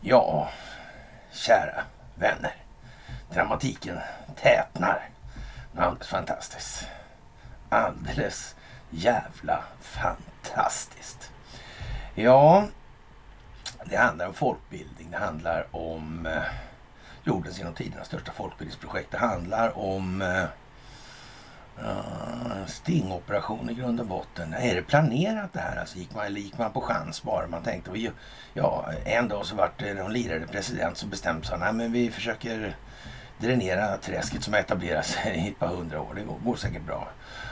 Ja, kära vänner. Dramatiken tätnar. Alldeles fantastiskt. Alldeles jävla fantastiskt. Ja, det handlar om folkbildning. Det handlar om eh, jordens genom tiderna största folkbildningsprojekt. Det handlar om eh, Uh, stingoperation i grund och botten. Är det planerat det här? Alltså gick man, eller gick man på chans bara? Man tänkte, vi, ja, en dag så vart det någon lirare president som bestämde sig. Nej, men vi försöker dränera träsket som har etablerat sig i ett par hundra år. Det går, går säkert bra.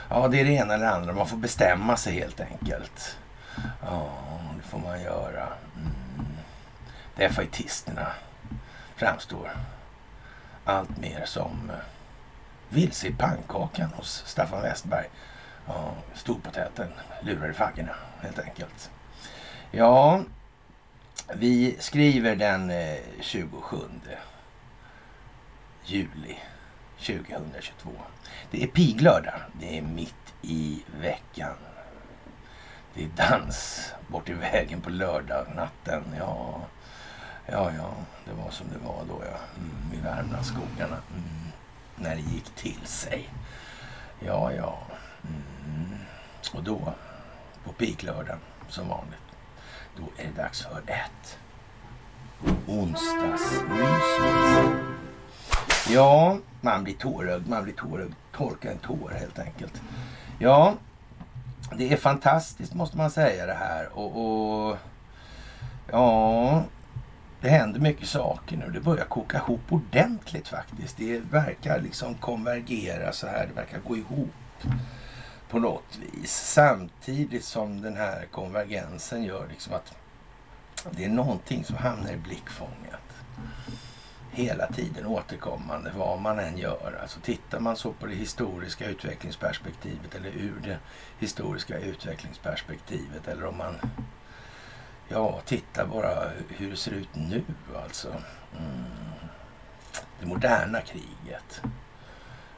Ja, det är det ena eller det andra. Man får bestämma sig helt enkelt. Ja, det får man göra. Mm. Defaitisterna framstår allt mer som eh, vilse i pannkakan hos Staffan Westberg. Ja, storpotäten lurar i faggorna helt enkelt. Ja, vi skriver den eh, 27 juli 2022. Det är piglördag. Det är mitt i veckan. Det är dans bort i vägen på lördag natten. Ja, ja, ja, det var som det var då ja. Mm, I Värmlandsskogarna. Mm när det gick till sig. Ja, ja. Mm. Och då, på piklördagen som vanligt, då är det dags för ett onsdagsmys. Ja, man blir tårögd, man blir tårögd. Torka en tår helt enkelt. Ja, det är fantastiskt måste man säga det här. Och, och ja, det händer mycket saker nu. Det börjar koka ihop ordentligt faktiskt. Det verkar liksom konvergera så här. Det verkar gå ihop på något vis. Samtidigt som den här konvergensen gör liksom att det är någonting som hamnar i blickfånget. Hela tiden återkommande, vad man än gör. Alltså tittar man så på det historiska utvecklingsperspektivet eller ur det historiska utvecklingsperspektivet eller om man Ja, titta bara hur det ser ut nu alltså. Mm. Det moderna kriget.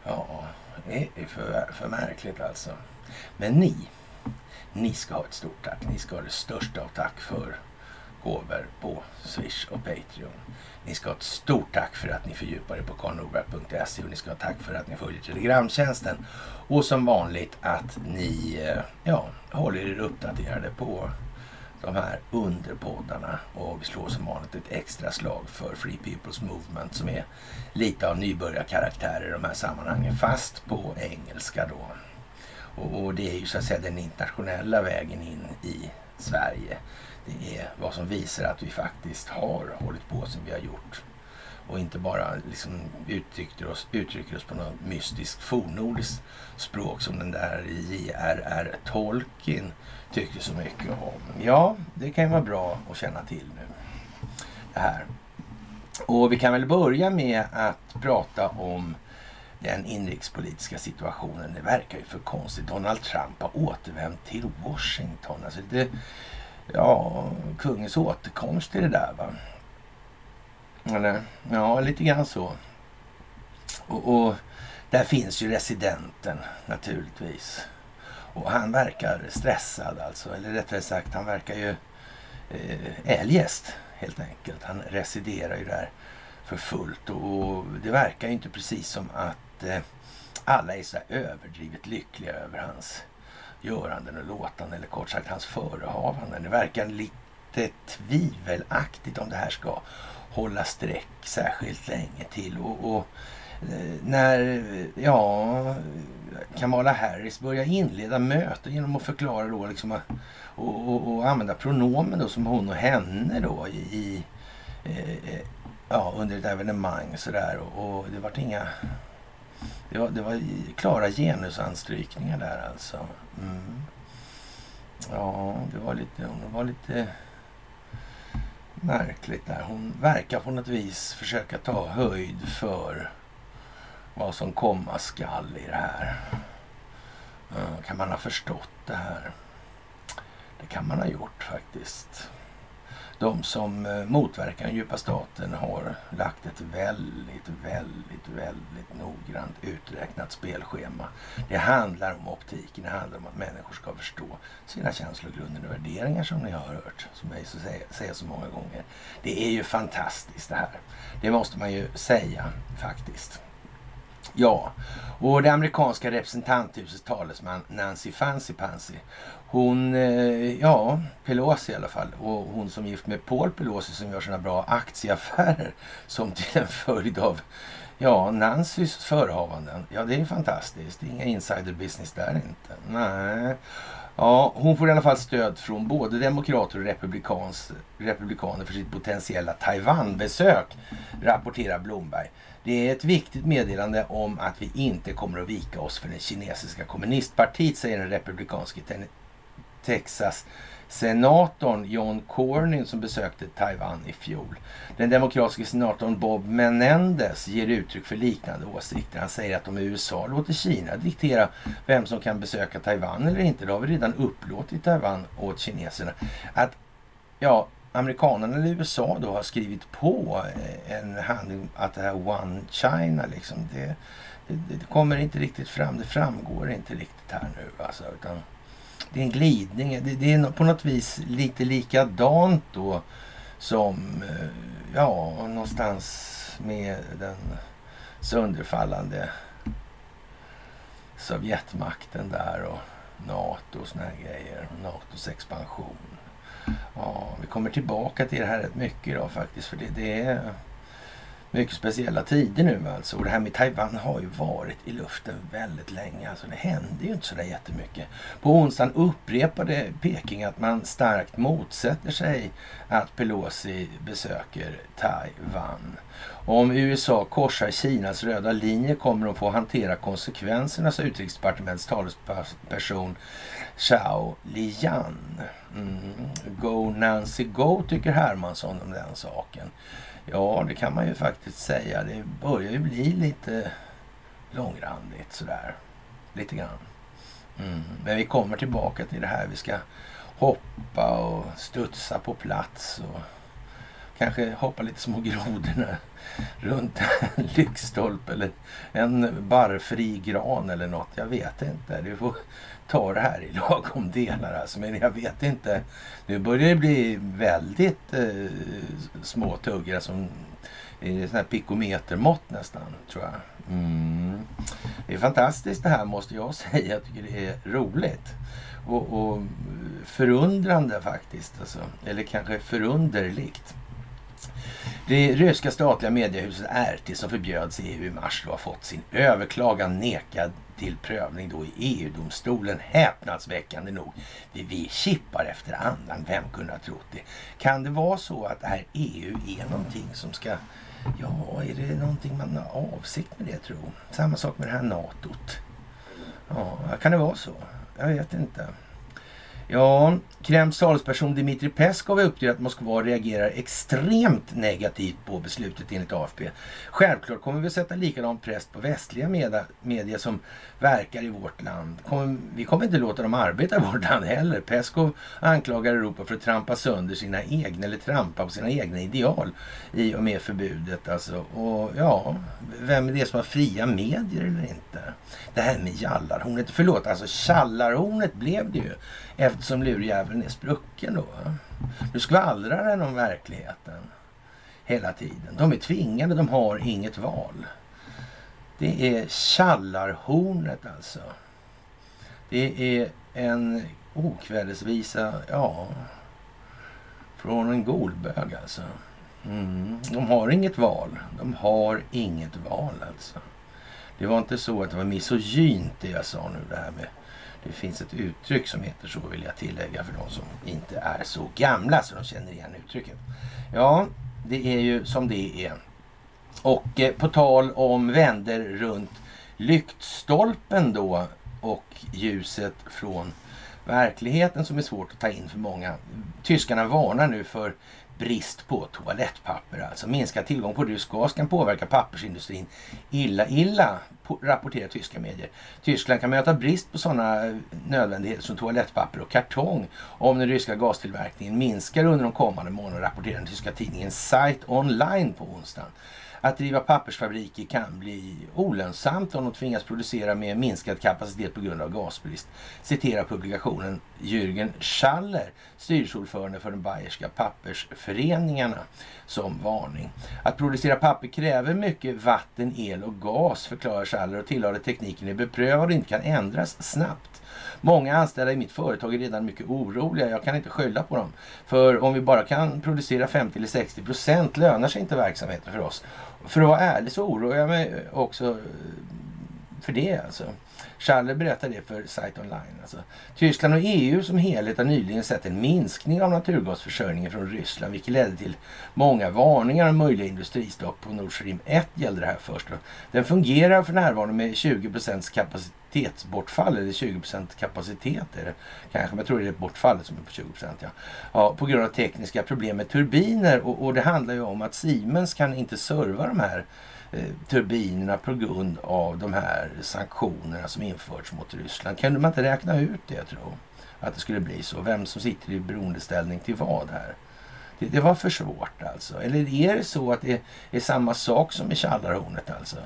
Ja, det är för, för märkligt alltså. Men ni, ni ska ha ett stort tack. Ni ska ha det största av tack för gåvor på Swish och Patreon. Ni ska ha ett stort tack för att ni fördjupar er på karlnorberg.se och ni ska ha tack för att ni följer Telegramtjänsten. Och som vanligt att ni eh, ja, håller er uppdaterade på de här underpoddarna och vi slår som vanligt ett extra slag för Free People's Movement som är lite av nybörjarkaraktär i de här sammanhangen fast på engelska då. Och, och, det är ju så att säga den internationella vägen in i Sverige. Det är vad som visar att vi faktiskt har hållit på som vi har gjort och inte bara liksom uttrycker, oss, uttrycker oss på något mystiskt fornnordiskt språk som den där J.R.R. Tolkien Tycker så mycket om. Ja, det kan ju vara bra att känna till nu. Det här. Och vi kan väl börja med att prata om den inrikespolitiska situationen. Det verkar ju för konstigt. Donald Trump har återvänt till Washington. Alltså lite, ja, kungens återkomst till det där va. Eller, ja, lite grann så. Och, och där finns ju residenten naturligtvis. Och han verkar stressad alltså. Eller rättare sagt, han verkar ju eh, eljest helt enkelt. Han residerar ju där för fullt. Och det verkar ju inte precis som att eh, alla är så överdrivet lyckliga över hans göranden och låtanden. Eller kort sagt hans förehavanden. Det verkar lite tvivelaktigt om det här ska hålla streck särskilt länge till. Och, och när ja, Kamala Harris börjar inleda möten genom att förklara då liksom och, och, och använda pronomen då som hon och henne då i, eh, eh, ja, under ett evenemang sådär och, och det var inga det var, det var klara genusanstrykningar där alltså. Mm. Ja, det var lite, det var lite märkligt där. Hon verkar på något vis försöka ta höjd för vad som komma skall i det här. Eh, kan man ha förstått det här? Det kan man ha gjort faktiskt. de som eh, motverkar den djupa staten har lagt ett väldigt, väldigt, väldigt noggrant uträknat spelschema. Det handlar om optiken, det handlar om att människor ska förstå sina känslogrunder och värderingar som ni har hört, som jag säger så många gånger. Det är ju fantastiskt det här. Det måste man ju säga faktiskt. Ja, och det amerikanska representanthusets talesman Nancy Fancy Pansy. Hon, eh, ja, Pelosi i alla fall. Och hon som är gift med Paul Pelosi som gör sådana bra aktieaffärer som till en följd av Ja, Nancys förehavanden. Ja, det är fantastiskt. Inga insider business där inte. Nej. Ja, hon får i alla fall stöd från både demokrater och republikaner för sitt potentiella Taiwan-besök, rapporterar Blomberg. Det är ett viktigt meddelande om att vi inte kommer att vika oss för det kinesiska kommunistpartiet, säger den republikanske Texas senatorn John Cornyn som besökte Taiwan i fjol. Den demokratiska senatorn Bob Menendez ger uttryck för liknande åsikter. Han säger att om USA låter Kina diktera vem som kan besöka Taiwan eller inte, då har vi redan upplåtit Taiwan åt kineserna. Att ja, amerikanerna eller USA då har skrivit på eh, en handling att det här One China liksom, det, det, det, kommer inte riktigt fram. Det framgår inte riktigt här nu alltså, utan det är en glidning. Det, det, är på något vis lite likadant då som, eh, ja, någonstans med den sönderfallande Sovjetmakten där och NATO och såna här grejer. NATOs expansion. Ja, vi kommer tillbaka till det här rätt mycket idag faktiskt. För det, det är mycket speciella tider nu alltså. Och det här med Taiwan har ju varit i luften väldigt länge. Alltså det händer ju inte sådär jättemycket. På onsdagen upprepade Peking att man starkt motsätter sig att Pelosi besöker Taiwan. Och om USA korsar Kinas röda linje kommer de få hantera konsekvenserna, sa utrikesdepartementets talesperson Xiao Lian. Mm. Go Nancy Go, tycker Hermansson om den saken. Ja, det kan man ju faktiskt säga. Det börjar ju bli lite långrandigt sådär. Lite grann. Mm. Men vi kommer tillbaka till det här. Vi ska hoppa och studsa på plats och kanske hoppa lite små grodorna runt en lyktstolpe eller en barrfri gran eller något. Jag vet inte. Du får ta det här i lagom delar alltså. Men jag vet inte. Nu börjar det bli väldigt eh, små tuggar som i sån här pikometermått nästan, tror jag. Mm. Det är fantastiskt det här måste jag säga. Jag tycker det är roligt. Och, och förundrande faktiskt. Alltså. Eller kanske förunderligt. Det ryska statliga mediehuset RT som förbjöds i EU i mars har fått sin överklagan nekad till prövning då i EU-domstolen. Häpnadsväckande nog. Vi chippar efter andan. Vem kunde ha trott det? Kan det vara så att det här EU är någonting som ska... Ja, är det någonting man har avsikt med det tro? Samma sak med det här NATOt. Ja, kan det vara så? Jag vet inte. Ja, Kremls talesperson Dmitrij Peskov uppger att Moskva reagerar extremt negativt på beslutet enligt AFP. Självklart kommer vi att sätta likadan press på västliga medier som verkar i vårt land. vi kommer inte låta dem arbeta i vårt land heller. Peskov anklagar Europa för att trampa sönder sina egna, eller trampa på sina egna ideal i och med förbudet. Alltså. Och ja, vem är det som har fria medier eller inte? Det här med jallarhornet, förlåt, alltså tjallarhornet blev det ju eftersom lurjäveln är sprucken då. Nu skvallrar den om verkligheten hela tiden. De är tvingade, de har inget val. Det är Tjallarhornet alltså. Det är en okvädesvisa, ja, från en golbög alltså. Mm. De har inget val. De har inget val alltså. Det var inte så att det var misogynt det jag sa nu det här med det finns ett uttryck som heter så vill jag tillägga för de som inte är så gamla så de känner igen uttrycket. Ja, det är ju som det är. Och eh, på tal om vänder runt lyktstolpen då och ljuset från verkligheten som är svårt att ta in för många. Tyskarna varnar nu för brist på toalettpapper. Alltså minskad tillgång på rysk gas kan påverka pappersindustrin illa, illa, rapporterar tyska medier. Tyskland kan möta brist på sådana eh, nödvändigheter som toalettpapper och kartong om den ryska gastillverkningen minskar under de kommande månaderna, rapporterar den tyska tidningen Site Online på onsdagen. Att driva pappersfabriker kan bli olönsamt om de tvingas producera med minskad kapacitet på grund av gasbrist. Citerar publikationen Jürgen Schaller, styrelseordförande för de bayerska pappersföreningarna, som varning. Att producera papper kräver mycket vatten, el och gas, förklarar Schaller och tillade att tekniken är beprövad och inte kan ändras snabbt. Många anställda i mitt företag är redan mycket oroliga. Jag kan inte skylla på dem. För om vi bara kan producera 50 eller 60 procent lönar sig inte verksamheten för oss. För att vara ärlig så oroar jag mig också för det alltså. Schaller berättar det för Site Online. Alltså. Tyskland och EU som helhet har nyligen sett en minskning av naturgasförsörjningen från Ryssland vilket ledde till många varningar om möjliga industristopp på Nord Stream 1 gällde det här först. Den fungerar för närvarande med 20% kapacitetsbortfall eller 20 kapacitet är det kanske, men jag tror det är bortfallet som är på 20 ja. ja. På grund av tekniska problem med turbiner och, och det handlar ju om att Siemens kan inte serva de här Eh, turbinerna på grund av de här sanktionerna som införts mot Ryssland. Kan man inte räkna ut det tro? Att det skulle bli så? Vem som sitter i beroendeställning till vad här? Det, det, var för svårt alltså. Eller är det så att det är samma sak som i Tjallarhornet alltså?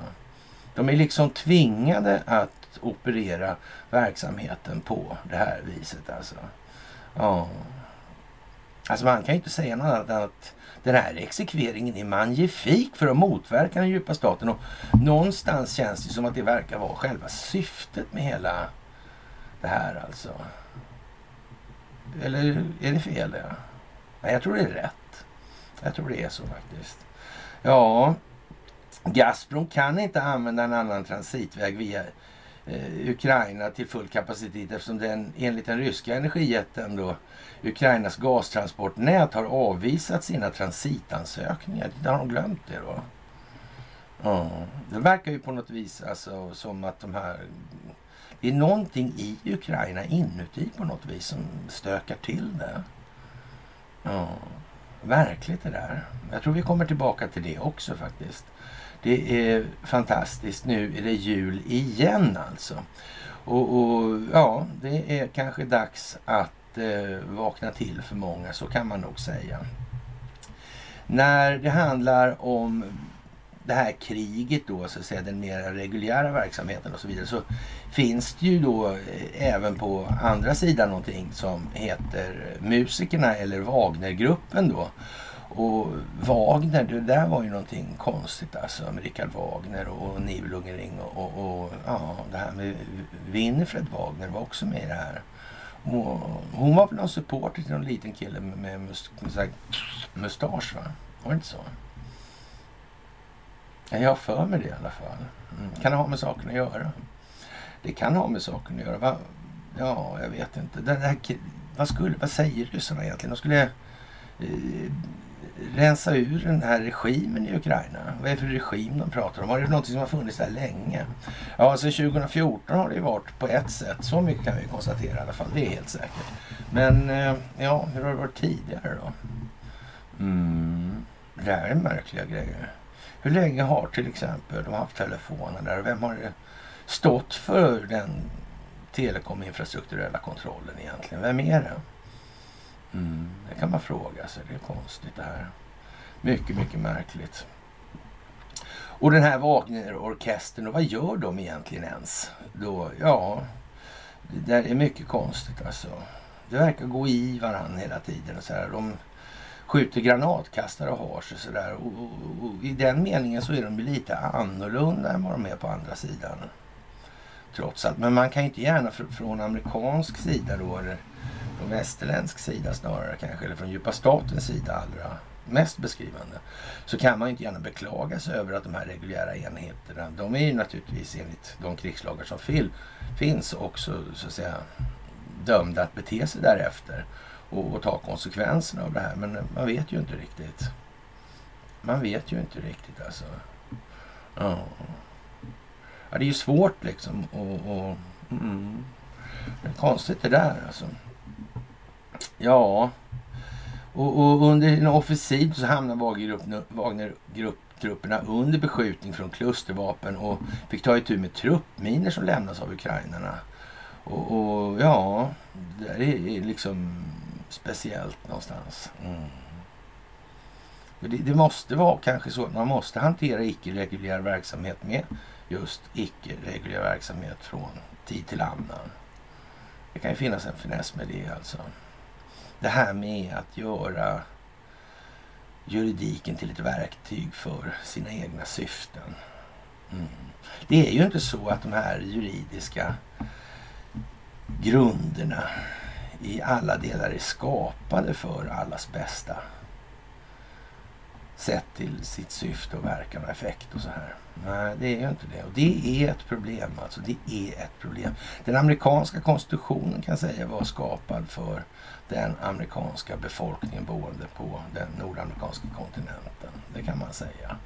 De är liksom tvingade att operera verksamheten på det här viset alltså. Ja. Alltså man kan ju inte säga något annat än att den här exekveringen är magnifik för att motverka den djupa staten. Och någonstans känns det som att det verkar vara själva syftet med hela det här alltså. Eller är det fel? Ja? Nej, jag tror det är rätt. Jag tror det är så faktiskt. Ja, Gazprom kan inte använda en annan transitväg via eh, Ukraina till full kapacitet eftersom den enligt den ryska energijätten då Ukrainas gastransportnät har avvisat sina transitansökningar. Har de glömt det då? Ja, det verkar ju på något vis alltså som att de här... Det är någonting i Ukraina inuti på något vis som stökar till det. Ja, verkligt det där. Jag tror vi kommer tillbaka till det också faktiskt. Det är fantastiskt. Nu är det jul igen alltså. Och, och ja, det är kanske dags att eh, vakna till för många, så kan man nog säga. När det handlar om det här kriget då, så att säga, den mer reguljära verksamheten och så vidare, så finns det ju då eh, även på andra sidan någonting som heter Musikerna eller Wagnergruppen då. Och Wagner, det där var ju någonting konstigt alltså med Richard Wagner och Nibelungering och, och, och ja, det här med Winfred Wagner var också med i det här. Hon var väl någon supporter till någon liten kille med, med mus, mustasch va? Var det inte så? Jag har för mig det i alla fall. Mm. Kan det ha med saken att göra? Det kan ha med saken att göra. Va? Ja, jag vet inte. Den här, vad, skulle, vad säger ryssarna egentligen? De skulle eh, rensa ur den här regimen i Ukraina. Vad är det för regim de pratar om? Har det något som har funnits där länge? Ja, alltså, sedan 2014 har det ju varit på ett sätt. Så mycket kan vi konstatera i alla fall. Det är helt säkert. Men eh, ja, hur har det varit tidigare då? Mm, det här är märkliga grejer. Hur länge har till exempel de haft telefoner där? Vem har stått för den telekominfrastrukturella kontrollen egentligen? Vem är det? Mm, det kan man fråga sig. Det är konstigt det här. Mycket, mycket märkligt. Och den här Wagnerorkestern, vad gör de egentligen ens? Då, ja, det är mycket konstigt alltså. Det verkar gå i varandra hela tiden. Och så här. De skjuter granatkastare och har sig sådär. Och, och, och, I den meningen så är de lite annorlunda än vad de är på andra sidan. Trots allt. Men man kan ju inte gärna fr från amerikansk sida då, eller från västerländsk sida snarare kanske, eller från djupa statens sida allra mest beskrivande, så kan man ju inte gärna beklaga sig över att de här reguljära enheterna, de är ju naturligtvis enligt de krigslagar som finns också så att säga dömda att bete sig därefter och, och ta konsekvenserna av det här. Men man vet ju inte riktigt. Man vet ju inte riktigt alltså. Ja. ja det är ju svårt liksom och, och mm, det är konstigt det där alltså. Ja, Och, och under en offensiv så hamnar Wagnergrupptrupperna under beskjutning från klustervapen och fick ta itu med truppminer som lämnas av ukrainarna. Och, och ja, det är liksom speciellt någonstans. Mm. Det, det, måste vara kanske så att man måste hantera icke-reguljär verksamhet med just icke-reguljär verksamhet från tid till annan. Det kan ju finnas en finess med det alltså. Det här med att göra juridiken till ett verktyg för sina egna syften. Mm. Det är ju inte så att de här juridiska grunderna i alla delar är skapade för allas bästa. Sett till sitt syfte och verkan och effekt och så här. Nej, det är ju inte det. Och det är ett problem alltså. Det är ett problem. Den amerikanska konstitutionen kan säga var skapad för den amerikanska befolkningen boende på den nordamerikanska kontinenten. Det kan man säga.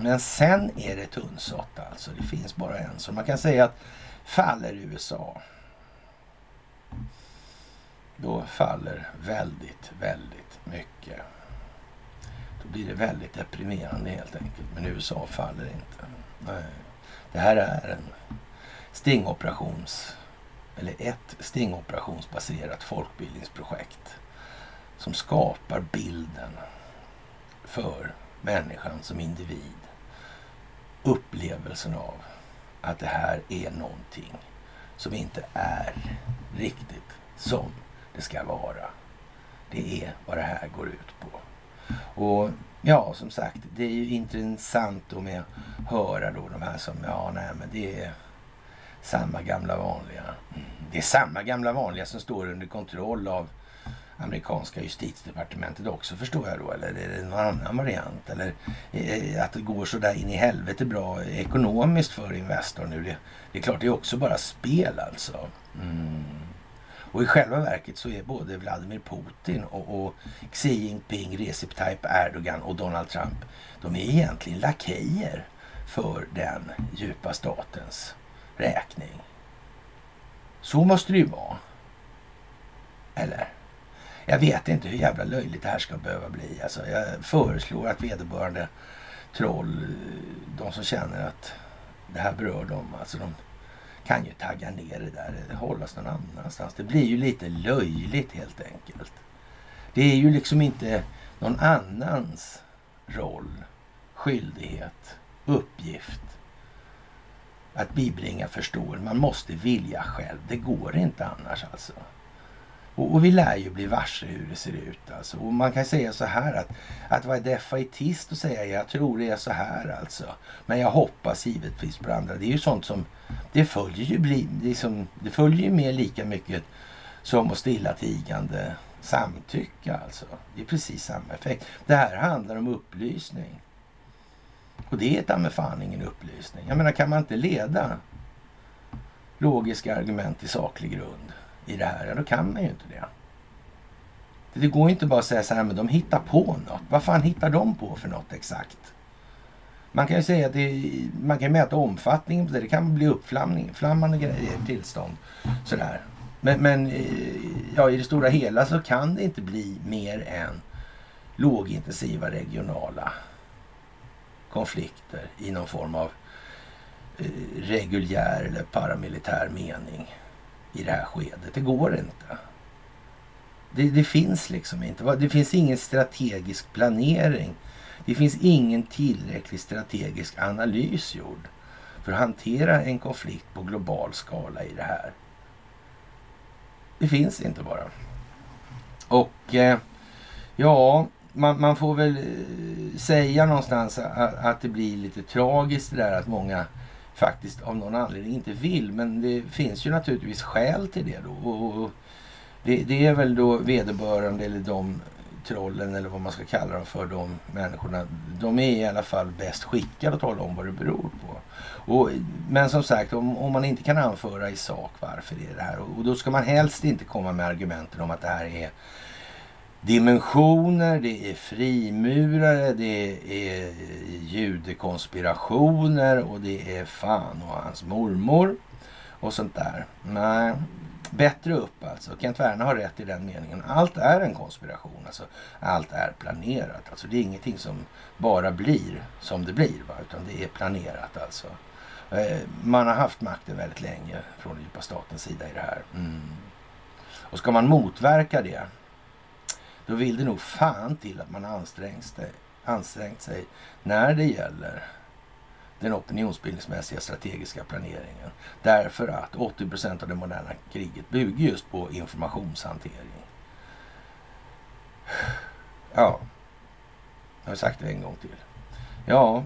Men sen är det tunnsått alltså. Det finns bara en. Så man kan säga att faller USA då faller väldigt, väldigt mycket. Då blir det väldigt deprimerande helt enkelt. Men USA faller inte. Nej. Det här är en stingoperations eller ett stingoperationsbaserat folkbildningsprojekt som skapar bilden för människan som individ. Upplevelsen av att det här är någonting som inte är riktigt som det ska vara. Det är vad det här går ut på. Och ja, som sagt, det är ju intressant att med höra då de här som, ja nej men det är samma gamla vanliga. Mm. Det är samma gamla vanliga som står under kontroll av amerikanska justitiedepartementet också förstår jag då. Eller är det någon annan variant? Eller eh, att det går så där in i helvete bra ekonomiskt för Investor nu. Det, det är klart, det är också bara spel alltså. Mm. Och i själva verket så är både Vladimir Putin och, och Xi Jinping, Recep Tayyip Erdogan och Donald Trump, de är egentligen lakejer för den djupa statens räkning. Så måste det ju vara. Eller? Jag vet inte hur jävla löjligt det här ska behöva bli. Alltså, jag föreslår att vederbörande troll, de som känner att det här berör dem, alltså de kan ju tagga ner det där, eller hållas någon annanstans. Det blir ju lite löjligt helt enkelt. Det är ju liksom inte någon annans roll, skyldighet, uppgift att bibringa förståelse. Man måste vilja själv. Det går inte annars alltså. Och, och, vi lär ju bli varse hur det ser ut. Alltså. Och man kan säga så här att, att vara defaitist och säga jag tror det är så här alltså. Men jag hoppas givetvis på andra. Det är ju sånt som, det följer ju, bli, liksom, det följer ju med lika mycket som att stillatigande samtycka alltså. Det är precis samma effekt. Det här handlar om upplysning. Och det är ta med fan ingen upplysning. Jag menar kan man inte leda logiska argument till saklig grund i det här, ja då kan man ju inte det. Det går inte bara att säga så här, men de hittar på något. Vad fan hittar de på för något exakt? Man kan ju säga att det, man kan mäta omfattningen på det. Det kan bli uppflammande grejer, tillstånd. Sådär. Men, men eh, ja, i det stora hela så kan det inte bli mer än lågintensiva regionala konflikter i någon form av eh, reguljär eller paramilitär mening i det här skedet. Det går inte. Det, det, finns liksom inte. Det finns ingen strategisk planering. Det finns ingen tillräcklig strategisk analys gjord för att hantera en konflikt på global skala i det här. Det finns inte bara. Och eh, ja, man, man, får väl eh, säga någonstans att, att, det blir lite tragiskt det där att många faktiskt av någon anledning inte vill. Men det finns ju naturligtvis skäl till det då. Och det, det är väl då vederbörande eller de trollen eller vad man ska kalla dem för, de människorna. De är i alla fall bäst skickade att tala om vad det beror på. Och, men som sagt, om, om, man inte kan anföra i sak varför det är det här. Och, och då ska man helst inte komma med argumenten om att det här är dimensioner, det är frimurare, det är judekonspirationer och det är fan och hans mormor och sånt där. Nej, bättre upp alltså. Kent Werner har rätt i den meningen. Allt är en konspiration. Alltså, allt är planerat. Alltså, det är ingenting som bara blir som det blir. Va? Utan det är planerat alltså. Eh, man har haft makten väldigt länge från den djupa statens sida i det här. Mm. Och ska man motverka det, då vill det nog fan till att man ansträngt sig, ansträngt sig när det gäller den opinionsbildningsmässiga strategiska planeringen. Därför att 80 procent av det moderna kriget bygger just på informationshantering. Ja, jag har sagt det en gång till. Ja,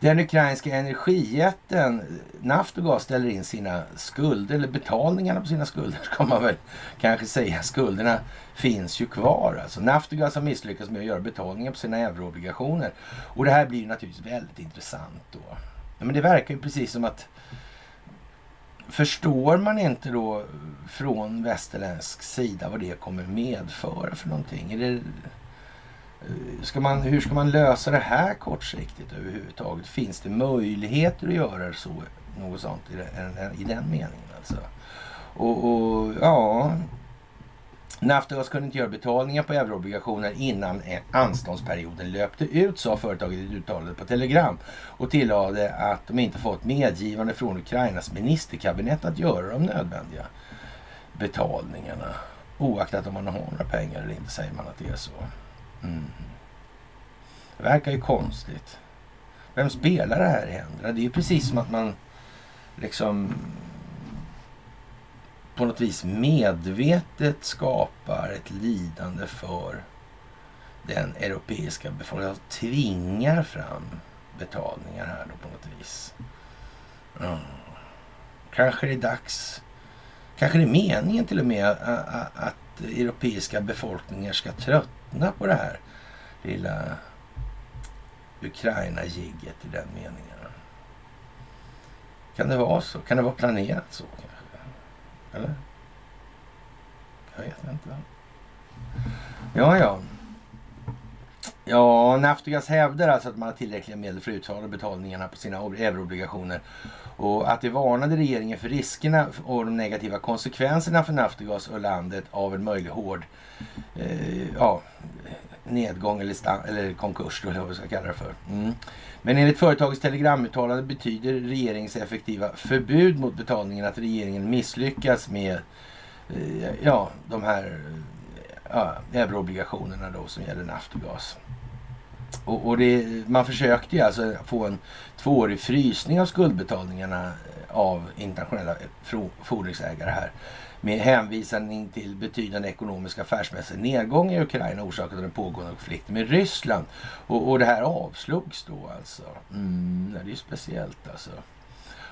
den ukrainska energijätten Naftogaz ställer in sina skulder, eller betalningarna på sina skulder ska man väl kanske säga. Skulderna finns ju kvar. Alltså Naftogaz har misslyckats med att göra betalningar på sina euroobligationer. Och det här blir naturligtvis väldigt intressant då. Men det verkar ju precis som att Förstår man inte då från västerländsk sida vad det kommer medföra för någonting? Är det Ska man, hur ska man lösa det här kortsiktigt överhuvudtaget? Finns det möjligheter att göra så, något sånt i, den, i den meningen? Alltså? Och, och ja, Naftgas kunde inte göra betalningar på euroobligationer innan anståndsperioden löpte ut, sa företaget i ett uttalande på Telegram och tillade att de inte fått medgivande från Ukrainas ministerkabinett att göra de nödvändiga betalningarna. Oaktat om man har några pengar eller inte säger man att det är så. Mm. Det verkar ju konstigt. Vem spelar det här i händerna? Det är ju precis som att man liksom på något vis medvetet skapar ett lidande för den europeiska befolkningen. Tvingar fram betalningar här då på något vis. Mm. Kanske det är dags, kanske det är meningen till och med att europeiska befolkningar ska tröttna tröttna på det här lilla Ukraina-jigget i den meningen. Kan det vara så? Kan det vara planerat så kanske? Eller? Jag vet inte. Ja, ja. Ja, Naftogas hävdar alltså att man har tillräckliga medel för att utföra betalningarna på sina euroobligationer och att det varnade regeringen för riskerna och de negativa konsekvenserna för Naftogas och landet av en möjlig hård eh, ja, nedgång eller, eller konkurs, eller vad vi ska kalla det för. Mm. Men enligt företagets telegramuttalande betyder regeringens effektiva förbud mot betalningen att regeringen misslyckas med eh, ja, de här ja, euroobligationerna då som gäller Naftogas. Och, och det, man försökte ju alltså få en tvåårig frysning av skuldbetalningarna eh, av internationella eh, fordringsägare här med hänvisning till betydande ekonomiska affärsmässig nedgång i Ukraina orsakad av den pågående konflikten med Ryssland. Och, och det här avslogs då alltså. Mm, det är ju speciellt alltså.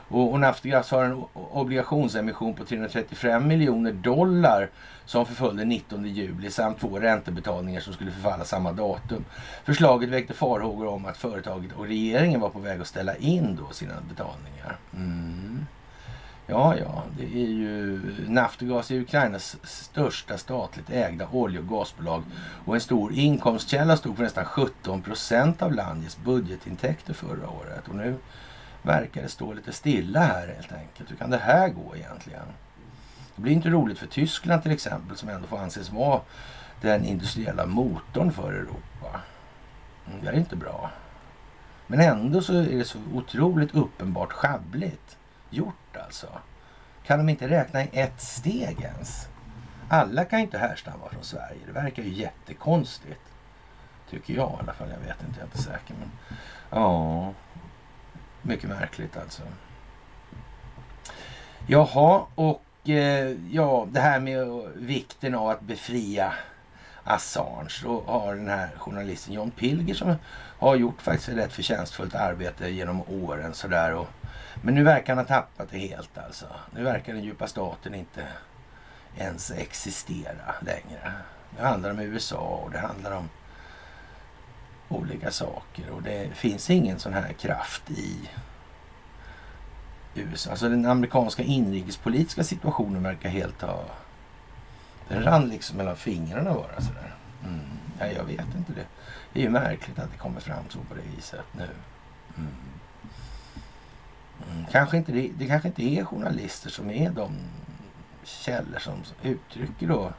Och, och Naftgas har en obligationsemission på 335 miljoner dollar som förföljde 19 juli samt två räntebetalningar som skulle förfalla samma datum. Förslaget väckte farhågor om att företaget och regeringen var på väg att ställa in då sina betalningar. Mm. Ja, ja, det är ju Naftgas är Ukrainas största statligt ägda olje och gasbolag och en stor inkomstkälla stod för nästan 17 procent av landets budgetintäkter förra året. Och nu verkar det stå lite stilla här helt enkelt. Hur kan det här gå egentligen? Det blir inte roligt för Tyskland till exempel som ändå får anses vara den industriella motorn för Europa. Mm, det är inte bra. Men ändå så är det så otroligt uppenbart schabbligt gjort alltså. Kan de inte räkna i ett steg ens? Alla kan inte härstamma från Sverige. Det verkar ju jättekonstigt. Tycker jag i alla fall. Jag vet inte, jag är inte säker. Men ja, mycket märkligt alltså. Jaha, och Eh, ja, det här med vikten av att befria Assange. Då har den här journalisten John Pilger som har gjort faktiskt ett rätt förtjänstfullt arbete genom åren sådär. Och, men nu verkar han ha tappat det helt alltså. Nu verkar den djupa staten inte ens existera längre. Det handlar om USA och det handlar om olika saker och det finns ingen sån här kraft i USA. Alltså den amerikanska inrikespolitiska situationen verkar helt ha... Den rann liksom mellan fingrarna bara sådär. Mm. Ja, jag vet inte det. Det är ju märkligt att det kommer fram så på det viset nu. Mm. Mm. Kanske inte det, det kanske inte är journalister som är de källor som uttrycker då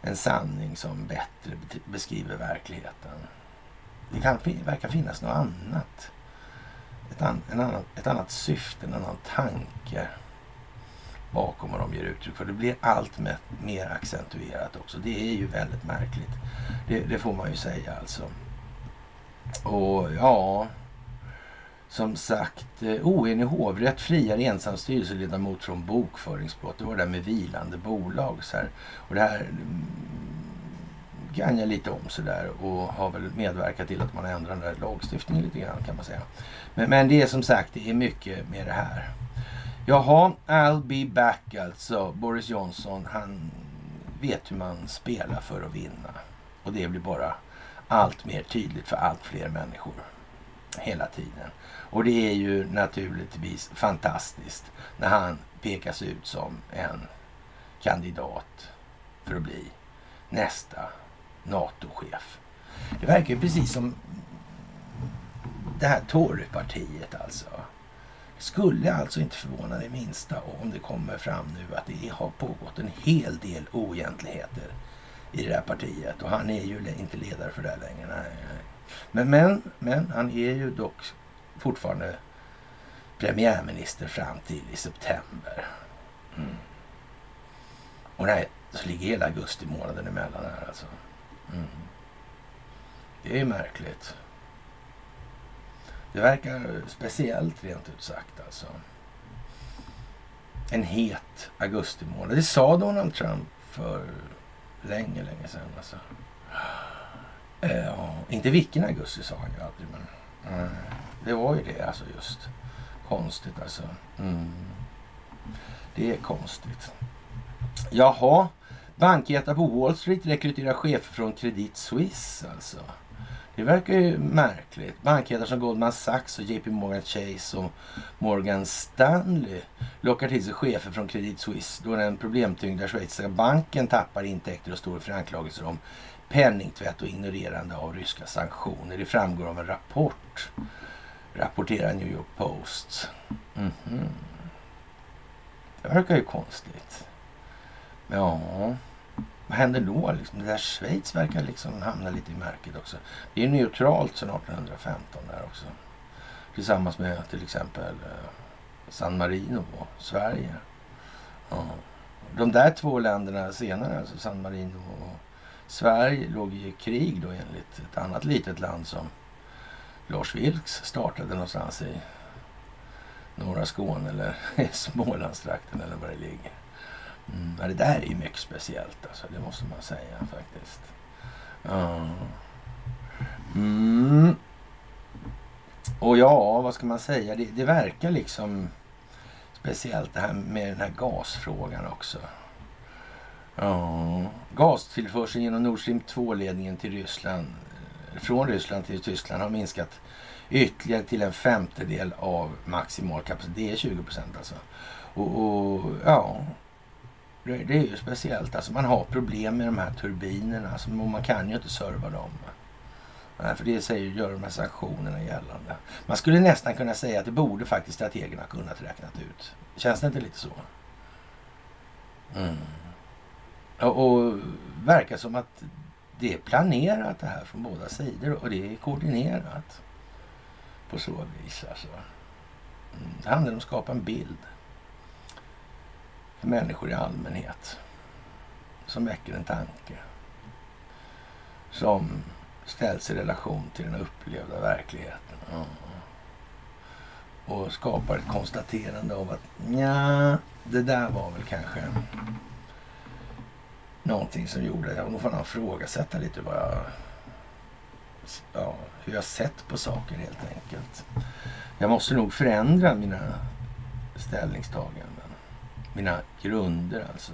en sanning som bättre beskriver verkligheten. Det kan verka finnas något annat. Ett, an, en annan, ett annat syfte, en annan tanke bakom vad de ger uttryck för. Det blir allt med, mer accentuerat också. Det är ju väldigt märkligt. Det, det får man ju säga alltså. Och ja, som sagt, eh, oenig hovrätt friar ensam styrelseledamot från bokföringsbrott. Det var det där med vilande bolag. Så här. Och det här kan jag lite om sådär och har väl medverkat till att man ändrar den där lagstiftningen lite grann kan man säga. Men, men det är som sagt, det är mycket med det här. Jaha, I'll be back alltså. Boris Johnson, han vet hur man spelar för att vinna. Och det blir bara allt mer tydligt för allt fler människor hela tiden. Och det är ju naturligtvis fantastiskt när han pekas ut som en kandidat för att bli nästa NATO-chef. Det verkar ju precis som det här Torypartiet alltså. Skulle alltså inte förvåna det minsta om det kommer fram nu att det har pågått en hel del oegentligheter i det här partiet. Och han är ju inte ledare för det här längre. Nej. Men, men, men han är ju dock fortfarande premiärminister fram till i september. Mm. Och nej, så ligger hela augusti månaden emellan här alltså. Mm. Det är märkligt. Det verkar speciellt rent ut sagt alltså. En het augusti månad. Det sa Donald Trump för länge, länge sedan. Alltså. Ja, inte vilken augusti sa han ju aldrig, men mm, det var ju det alltså just. Konstigt alltså. Mm. Det är konstigt. Jaha, bankjättar på Wall Street rekryterar chefer från Credit Suisse alltså. Det verkar ju märkligt. Bankjättar som Goldman Sachs och JP Morgan Chase och Morgan Stanley lockar till sig chefer från Credit Suisse då den problemtyngda schweiziska banken tappar intäkter och står för anklagelser om penningtvätt och ignorerande av ryska sanktioner. Det framgår av en rapport, rapporterar New York Post. Mm -hmm. Det verkar ju konstigt. Ja, vad händer då? Liksom, det där Schweiz verkar liksom hamna lite i märket också. Det är neutralt sedan 1815 där också. Tillsammans med till exempel eh, San Marino och Sverige. Ja. De där två länderna senare, alltså San Marino och Sverige låg i krig då enligt ett annat litet land som Lars Vilks startade någonstans i norra Skåne eller i Smålandstrakten eller var det ligger. Mm, det där är ju mycket speciellt alltså, det måste man säga faktiskt. Ja. Mm. Och ja, vad ska man säga? Det, det verkar liksom speciellt det här med den här gasfrågan också. Ja, gastillförseln genom Nord Stream 2-ledningen till Ryssland, eh, från Ryssland till Tyskland har minskat ytterligare till en femtedel av maximal kapacitet. Det är 20 procent alltså. Och, och, ja, det, är ju speciellt. Alltså man har problem med de här turbinerna. Alltså, man kan ju inte serva dem. Nej, för det säger, gör de här sanktionerna gällande. Man skulle nästan kunna säga att det borde faktiskt strategerna kunnat räknat ut. Känns det inte lite så? Mm. Och, och verkar som att det är planerat det här från båda sidor och det är koordinerat på så vis. Alltså. Mm. Det handlar om att skapa en bild för människor i allmänhet som väcker en tanke som ställs i relation till den upplevda verkligheten. Mm. Och skapar ett konstaterande av att ja, det där var väl kanske någonting som gjorde att jag nog får ifrågasätta lite vad jag, ja, hur jag sett på saker helt enkelt. Jag måste nog förändra mina ställningstaganden. Mina grunder alltså.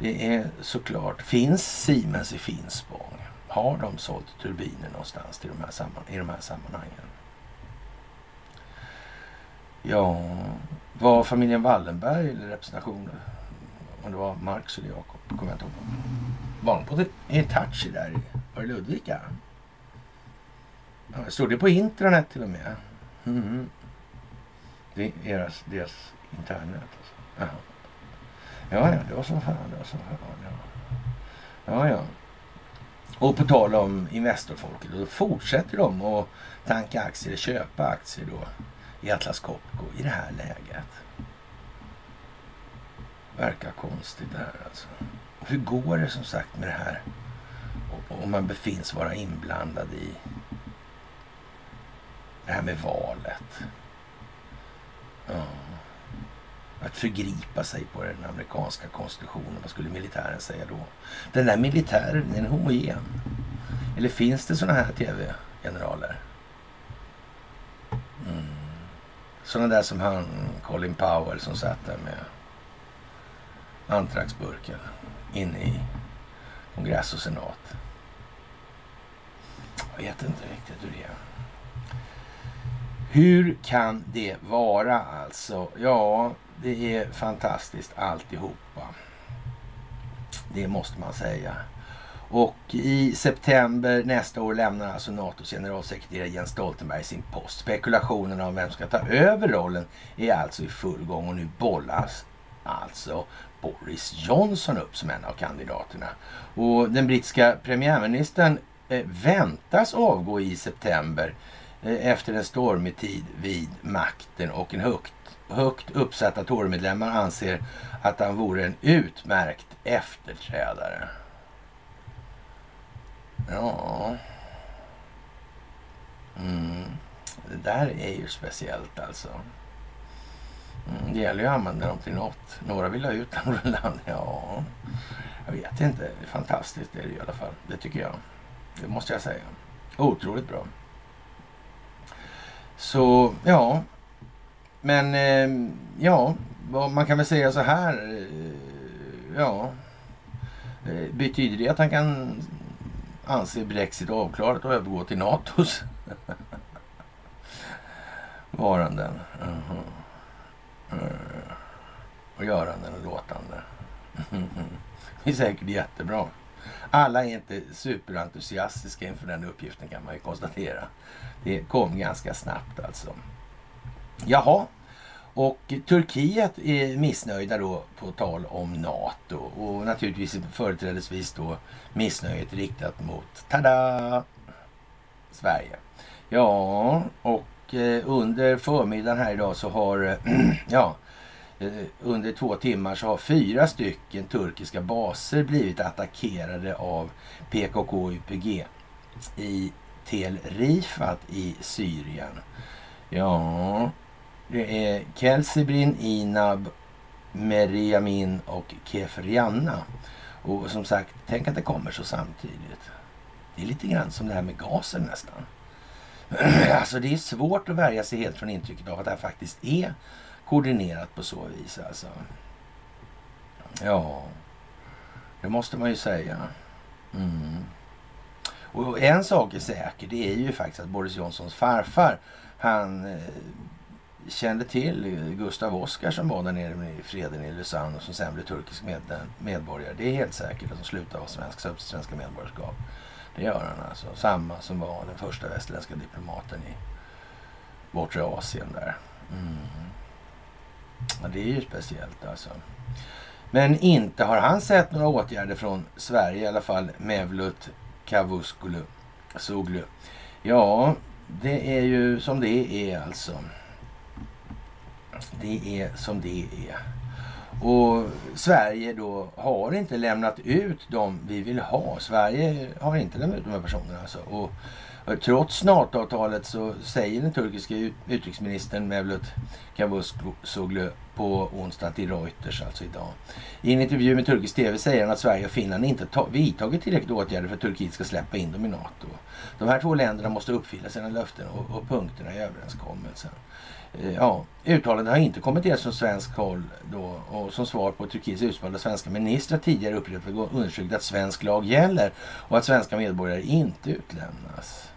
Det är såklart, finns Siemens i Finspång? Har de sålt turbiner någonstans till de här samman, i de här sammanhangen? Ja, var familjen Wallenberg eller representation? om det var Marx eller Jakob, kommer jag inte ihåg. Var de på Hitachi där? Var det Ludvika? Ja, stod det på intranet till och med? Mm. Det är deras, deras internät. Alltså. Ja, ja, det var som fan. Det var som fan ja. ja, ja. Och på tal om Investorfolket, då fortsätter de att tanka aktier, köpa aktier då i Atlas Copco i det här läget. Verkar konstigt det här alltså. Hur går det som sagt med det här? Om man befinns vara inblandad i det här med valet. Ja. Att förgripa sig på den amerikanska konstitutionen. Vad skulle militären säga då? Den där militären, är den homogen? Eller finns det sådana här tv-generaler? Mm. Sådana där som han, Colin Powell, som satt där med antraxburken inne i kongress och senat. Jag vet inte riktigt hur det är. Hur kan det vara alltså? Ja, det är fantastiskt alltihopa. Det måste man säga. Och i september nästa år lämnar alltså NATOs generalsekreterare Jens Stoltenberg sin post. Spekulationerna om vem som ska ta över rollen är alltså i full gång och nu bollas alltså Boris Johnson upp som en av kandidaterna. Och den brittiska premiärministern eh, väntas avgå i september eh, efter en stormig tid vid makten och en högt, högt uppsatta Torymedlemmar anser att han vore en utmärkt efterträdare. Ja. Mm. Det där är ju speciellt alltså. Mm, det gäller ju att använda dem till något. Några vill ha ut dem från landet. Ja, jag vet inte. Är fantastiskt det är det i alla fall. Det tycker jag. Det måste jag säga. Otroligt bra. Så, ja. Men, eh, ja. Man kan väl säga så här. Eh, ja. Eh, betyder det att han kan anse Brexit avklarat och övergå till NATOs varanden? Uh -huh. Och göranden och låtande. Det är säkert jättebra. Alla är inte superentusiastiska inför den uppgiften kan man ju konstatera. Det kom ganska snabbt alltså. Jaha, och Turkiet är missnöjda då på tal om NATO och naturligtvis företrädesvis då missnöjet riktat mot, tada, Sverige. Ja, och eh, under förmiddagen här idag så har, ja, eh, under två timmar så har fyra stycken turkiska baser blivit attackerade av PKK och YPG i Tel Rifat i Syrien. Ja, det är Kelsibrin, Inab, Meriamin och Kefrianna. Och som sagt, tänk att det kommer så samtidigt. Det är lite grann som det här med gasen nästan. Alltså det är svårt att värja sig helt från intrycket av att det här faktiskt är koordinerat på så vis alltså. Ja, det måste man ju säga. Mm. Och en sak är säker, det är ju faktiskt att Boris Johnsons farfar, han eh, kände till Gustav Oskar som var där nere i freden i Lausanne och som sen blev turkisk med, medborgare. Det är helt säkert att han slutade vara svensk, så upp till svenska medborgarskap. Det gör han alltså. Samma som var den första västerländska diplomaten i bortre Asien där. Mm. Ja, det är ju speciellt alltså. Men inte har han sett några åtgärder från Sverige i alla fall. Mevlut Cavusoglu. Ja, det är ju som det är alltså. Det är som det är. Och Sverige då har inte lämnat ut dem vi vill ha. Sverige har inte lämnat ut de här personerna. Alltså. Och, och trots NATO-avtalet så säger den turkiska utrikesministern Mevlut Cavusoglu på onsdag till Reuters, alltså idag. I en intervju med turkisk tv säger han att Sverige och Finland inte vidtagit tillräckligt åtgärder för att Turkiet ska släppa in dem i NATO. De här två länderna måste uppfylla sina löften och, och punkterna i överenskommelsen. Eh, ja, uttalandet har inte kommenterats från svensk håll då och som svar på Turkiets utspel har svenska ministrar tidigare upprepat och understrukit att svensk lag gäller och att svenska medborgare inte utlämnas.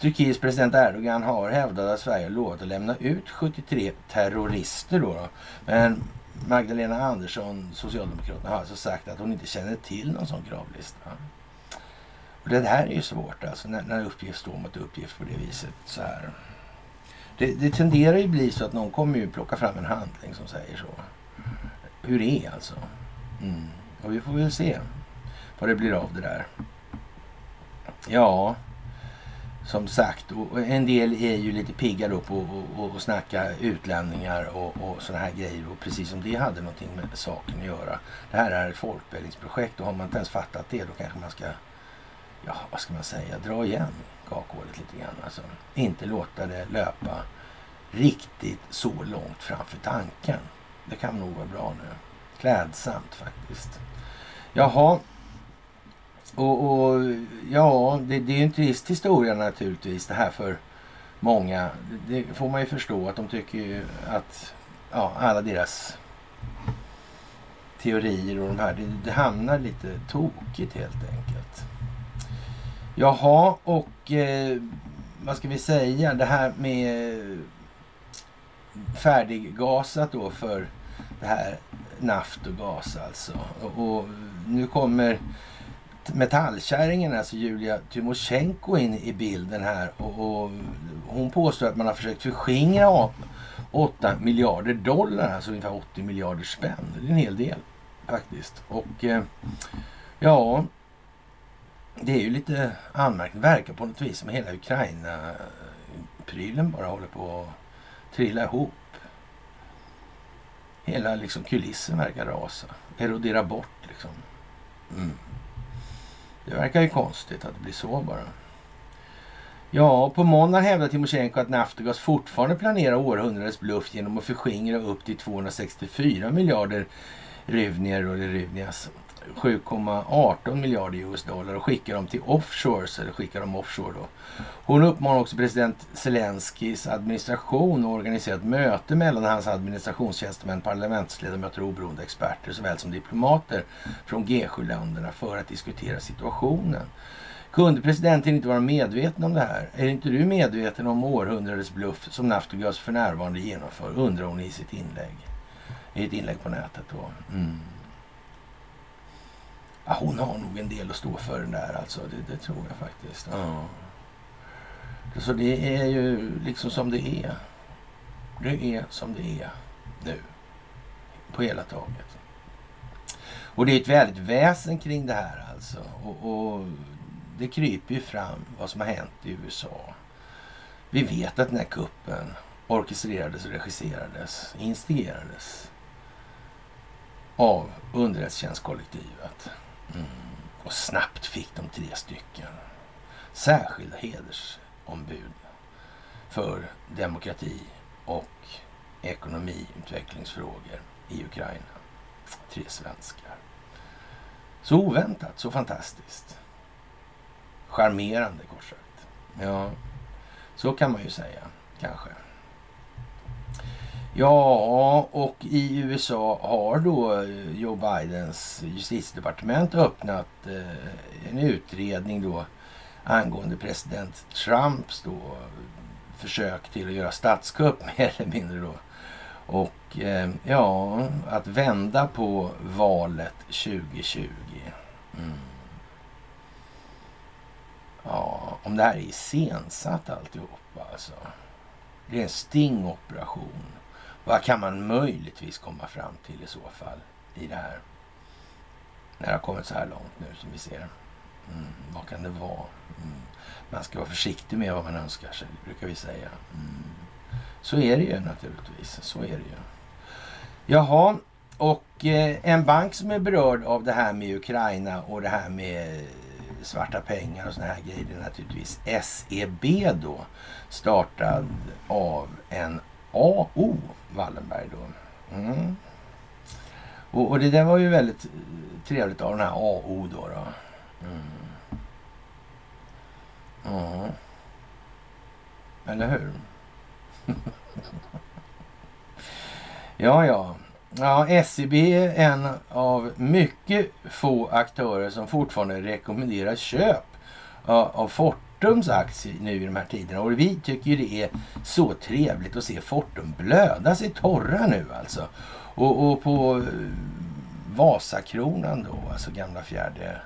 Turkiets president Erdogan har hävdat att Sverige lovat att lämna ut 73 terrorister då. då. Men Magdalena Andersson, Socialdemokraterna, har alltså sagt att hon inte känner till någon sån kravlista. Och det här är ju svårt alltså när, när uppgift står mot uppgift på det viset så här. Det, det tenderar ju bli så att någon kommer ju plocka fram en handling som säger så. hur det är alltså. Mm. Och vi får väl se vad det blir av det där. Ja, som sagt, och en del är ju lite pigga då på att snacka utlänningar och, och sådana här grejer. Och precis som det hade någonting med saken att göra. Det här är ett folkbildningsprojekt och har man inte ens fattat det då kanske man ska, ja vad ska man säga, dra igen kakhålet lite grann. Alltså, inte låta det löpa riktigt så långt framför tanken. Det kan nog vara bra nu. Klädsamt faktiskt. Jaha, och, och ja, det, det, är ju en trist historia naturligtvis det här för många. Det, det får man ju förstå att de tycker ju att ja, alla deras teorier och de här, det, det hamnar lite tokigt helt enkelt. Jaha, och eh, vad ska vi säga, det här med eh, färdiggasat då för det här Naftogas alltså. Och, och nu kommer metallkärringen, alltså Julia Tymosjenko in i bilden här. Och, och, hon påstår att man har försökt förskingra 8 miljarder dollar, alltså ungefär 80 miljarder spänn. Det är en hel del faktiskt. Och eh, ja, det är ju lite anmärkningsvärt. Verkar på något vis som hela Ukraina-prylen bara håller på att trilla ihop. Hela liksom kulissen verkar rasa, erodera bort liksom. Mm. Det verkar ju konstigt att det blir så bara. Ja, på måndag hävdar Timosjenko att Naftogaz fortfarande planerar århundradets bluff genom att förskingra upp till 264 miljarder ruvnier och ruvnias 7,18 miljarder US-dollar och skickar dem till offshores, eller skickar dem offshore då. Hon uppmanar också president Zelenskyjs administration att organisera ett möte mellan hans administrationstjänstemän, parlamentsledamöter och oberoende experter såväl som diplomater från G7-länderna för att diskutera situationen. Kunde presidenten inte vara medveten om det här? Är inte du medveten om århundradets bluff som Naftogaz för närvarande genomför? Undrar hon i sitt inlägg. I ett inlägg på nätet då. Mm. Ja, hon har nog en del att stå för den där alltså. Det, det tror jag faktiskt. Ja. Så det är ju liksom som det är. Det är som det är nu. På hela taget. Och det är ett väldigt väsen kring det här alltså. Och, och det kryper ju fram vad som har hänt i USA. Vi vet att den här kuppen orkestrerades, regisserades, instigerades av underrättelsetjänstkollektivet. Mm. Och snabbt fick de tre stycken särskilda hedersombud för demokrati och ekonomiutvecklingsfrågor i Ukraina. Tre svenskar. Så oväntat, så fantastiskt. Charmerande kort sagt. Ja, så kan man ju säga kanske. Ja, och i USA har då eh, Joe Bidens justitiedepartement öppnat eh, en utredning då angående president Trumps då försök till att göra statskupp mer eller mindre då. Och eh, ja, att vända på valet 2020. Mm. Ja, om det här är iscensatt alltihopa alltså. Det är en stingoperation. Vad kan man möjligtvis komma fram till i så fall i det här? När det har kommit så här långt nu som vi ser. Mm, vad kan det vara? Mm. Man ska vara försiktig med vad man önskar sig, brukar vi säga. Mm. Så är det ju naturligtvis. Så är det ju. Jaha, och eh, en bank som är berörd av det här med Ukraina och det här med eh, svarta pengar och såna här grejer är naturligtvis SEB då. Startad av en AO Wallenberg då. Mm. Och, och, det där var ju väldigt eh, trevligt av den här AO då. då. Mm. Mm. Eller hur? ja, ja. Ja, SCB är en av mycket få aktörer som fortfarande rekommenderar köp av Fortums aktie nu i de här tiderna. Och vi tycker ju det är så trevligt att se Fortum blöda sig torra nu alltså. Och, och på eh, Vasakronan då, alltså gamla fjärde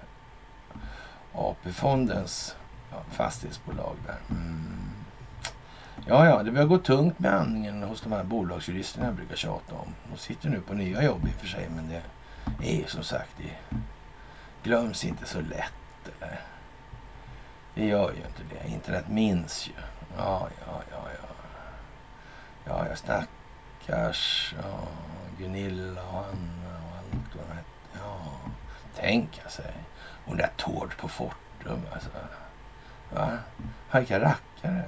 AP-fondens fastighetsbolag där. Mm. Ja, ja, det börjar gå tungt med andningen hos de här bolagsjuristerna jag brukar tjata om. De sitter nu på nya jobb i och för sig, men det är ju som sagt, det glöms inte så lätt. Eller? Det gör ju inte det. Internet minns ju. Ja, ja, ja, ja. Ja, ja, stackars ja, Gunilla och Anna och allt vad de hette. Ja, tänka sig. Och där Tord på Fortum. Alltså. Va? Vilka rackare.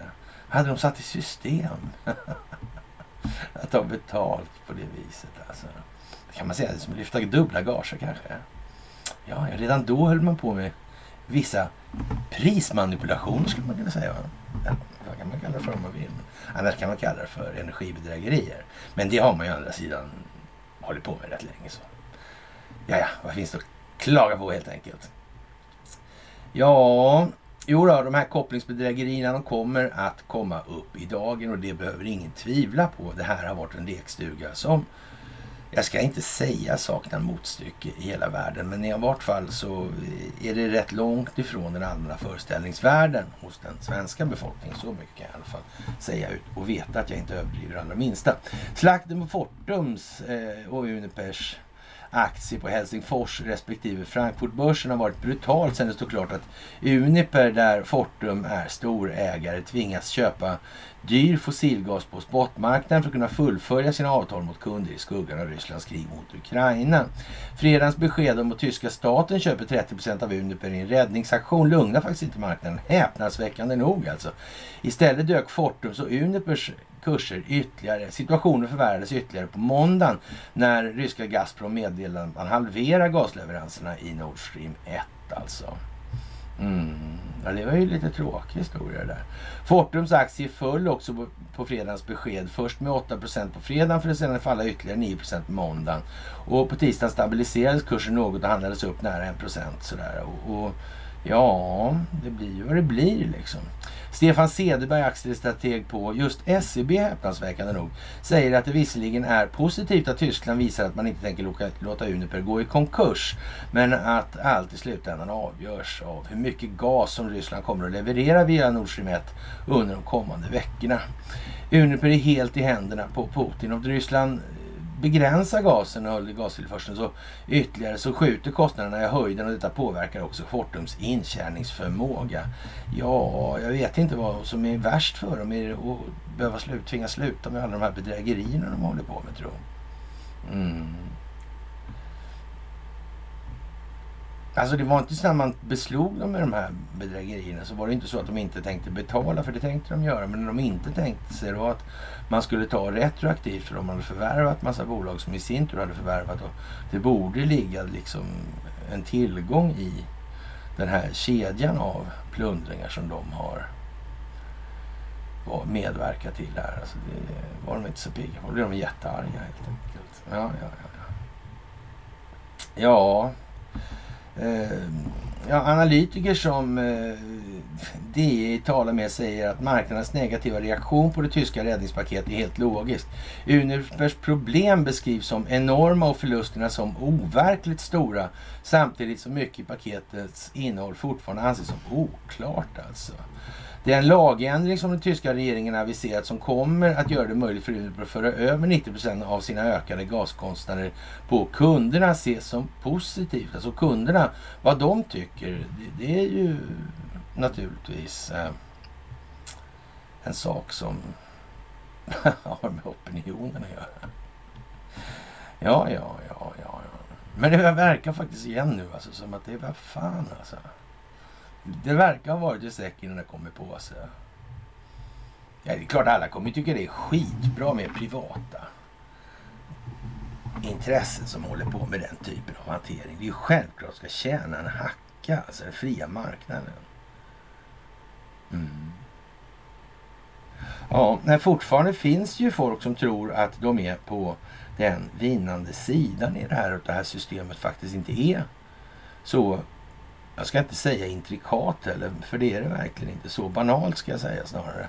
Hade de satt i system att ta betalt på det viset? Alltså. Kan man säga det som att lyfta dubbla gager kanske? Ja, redan då höll man på med vissa Prismanipulation skulle man kunna säga. Vad kan man kalla det för om man vill. Annars kan man kalla det för energibedrägerier. Men det har man ju å andra sidan hållit på med rätt länge. Så. Ja, ja, vad finns det att klaga på helt enkelt? Ja, Jo då, de här kopplingsbedrägerierna de kommer att komma upp i dagen och det behöver ingen tvivla på. Det här har varit en lekstuga som, jag ska inte säga saknar motstycke i hela världen, men i vart fall så är det rätt långt ifrån den allmänna föreställningsvärlden hos den svenska befolkningen. Så mycket kan jag i alla fall säga ut och veta att jag inte överdriver allra minsta. Slakten på Fortums eh, och Unipers aktier på Helsingfors respektive Frankfurtbörsen har varit brutalt sen det stod klart att Uniper, där Fortum är storägare, tvingas köpa dyr fossilgas på spotmarknaden för att kunna fullfölja sina avtal mot kunder i skuggan av Rysslands krig mot Ukraina. Fredagens besked om att tyska staten köper 30% av Uniper i en räddningsaktion lugnar faktiskt inte marknaden. Häpnadsväckande nog alltså. Istället dök Fortums och Unipers kurser ytterligare. Situationen förvärrades ytterligare på måndagen när ryska Gazprom meddelade att man halverar gasleveranserna i Nord Stream 1 alltså. Mm. Ja, det var ju lite tråkig historia där. Fortums aktie föll också på, på fredagens besked. Först med 8% på fredagen för att sedan falla ytterligare 9% på måndagen. Och på tisdagen stabiliserades kursen något och handlades upp nära 1 sådär. Och, och ja, det blir ju vad det blir liksom. Stefan Cederberg, aktiestrateg på just SEB, häpnadsväckande nog, säger att det visserligen är positivt att Tyskland visar att man inte tänker låta Uniper gå i konkurs, men att allt i slutändan avgörs av hur mycket gas som Ryssland kommer att leverera via Nord Stream 1 under de kommande veckorna. Uniper är helt i händerna på Putin och Ryssland begränsa gasen och gastillförseln så ytterligare så skjuter kostnaderna i höjden och detta påverkar också Fortums intjäningsförmåga. Ja, jag vet inte vad som är värst för dem. Är det att behöva slut, tvingas sluta med alla de här bedrägerierna de håller på med tro. Mm. Alltså det var inte så när man beslog dem med de här bedrägerierna så var det inte så att de inte tänkte betala, för det tänkte de göra. Men de inte tänkte sig då att man skulle ta retroaktivt för de hade förvärvat massa bolag som i sin tur hade förvärvat. Och det borde ligga liksom en tillgång i den här kedjan av plundringar som de har medverkat till här. Alltså det var de inte så pigga på. Då blev de jättearga helt enkelt. Ja, ja, ja. Ja, Eh, Eh, ja, analytiker som eh, DI talar med säger att marknadens negativa reaktion på det tyska räddningspaketet är helt logiskt. Unipers problem beskrivs som enorma och förlusterna som overkligt stora samtidigt som mycket i paketets innehåll fortfarande anses som oklart alltså. Det är en lagändring som den tyska regeringen aviserat som kommer att göra det möjligt för Uber att föra över 90% av sina ökade gaskostnader på kunderna ses som positivt. Alltså kunderna, vad de tycker, det, det är ju naturligtvis eh, en sak som har med opinionen att göra. Ja, ja, ja, ja. Men det verkar faktiskt igen nu alltså som att det är vad fan alltså. Det verkar ha varit ett streck innan det kommer på sig. Ja, det är klart alla kommer tycka det är skitbra med privata intressen som håller på med den typen av hantering. Det är ju självklart att ska tjäna en hacka, alltså den fria marknaden. Mm. Ja, men fortfarande finns ju folk som tror att de är på den vinnande sidan i det här och att det här systemet faktiskt inte är så jag ska inte säga intrikat heller, för det är det verkligen inte. Så banalt ska jag säga snarare.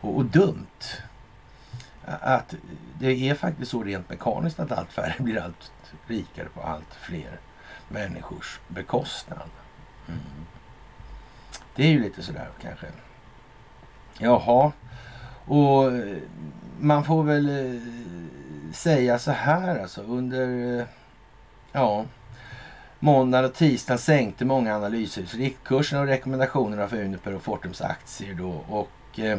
Och, och dumt. Att det är faktiskt så rent mekaniskt att allt färre blir allt rikare på allt fler människors bekostnad. Mm. Det är ju lite sådär kanske. Jaha. Och eh, man får väl eh, säga så här alltså under eh, ja, måndag och tisdag sänkte många analyshus riktkurserna och rekommendationerna för Uniper och Fortums aktier då. Och eh,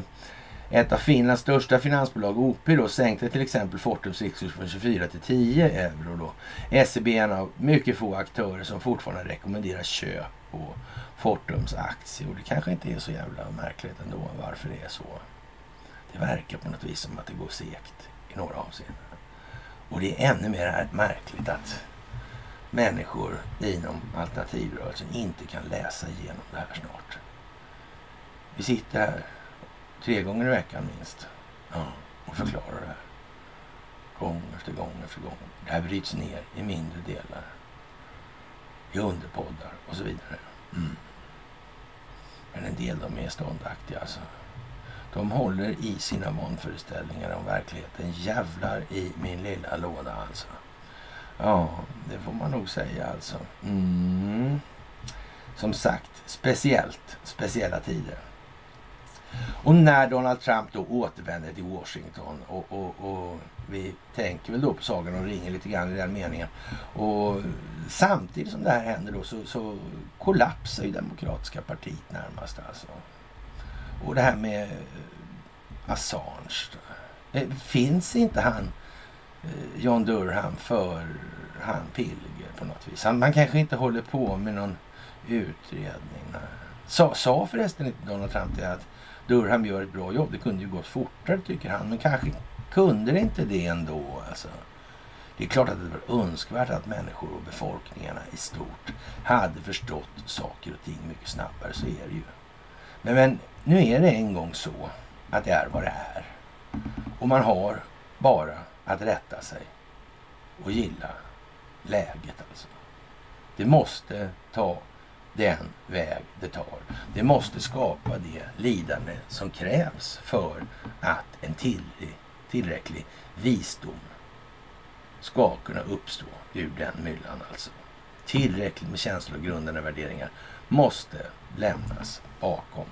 ett av Finlands största finansbolag, OP, då, sänkte till exempel Fortums riktkurs från 24 till 10 euro. Då. SEB är en av mycket få aktörer som fortfarande rekommenderar köp på Fortums aktier. Och det kanske inte är så jävla märkligt ändå varför det är så. Det verkar på något vis som att det går segt i några avseenden. Och det är ännu mer märkligt att människor inom alternativrörelsen inte kan läsa igenom det här snart. Vi sitter här tre gånger i veckan minst ja, och förklarar det här. Gång efter gång efter gång. Det här bryts ner i mindre delar. I underpoddar och så vidare. Mm. Men en del de är ståndaktiga alltså. De håller i sina vanföreställningar om verkligheten. Jävlar i min lilla låda alltså. Ja, det får man nog säga alltså. Mm. Som sagt, speciellt, speciella tider. Och när Donald Trump då återvänder till Washington och, och, och vi tänker väl då på Sagan om ringen lite grann i den meningen. Och samtidigt som det här händer då så, så kollapsar ju Demokratiska partiet närmast alltså. Och det här med Assange. Eh, finns inte han Eh, John Durham för han Pilger på något vis? Han, man kanske inte håller på med någon utredning. Sa, sa förresten inte Donald Trump det att Durham gör ett bra jobb? Det kunde ju gått fortare tycker han. Men kanske kunde det inte det ändå. Alltså. Det är klart att det var önskvärt att människor och befolkningarna i stort hade förstått saker och ting mycket snabbare. Så är det ju. Men, men nu är det en gång så att det är vad det är. Och man har bara att rätta sig och gilla läget alltså. Det måste ta den väg det tar. Det måste skapa det lidande som krävs för att en tillräcklig, tillräcklig visdom ska kunna uppstå ur den myllan alltså. Tillräckligt med känslor och grundande värderingar måste lämnas bakom.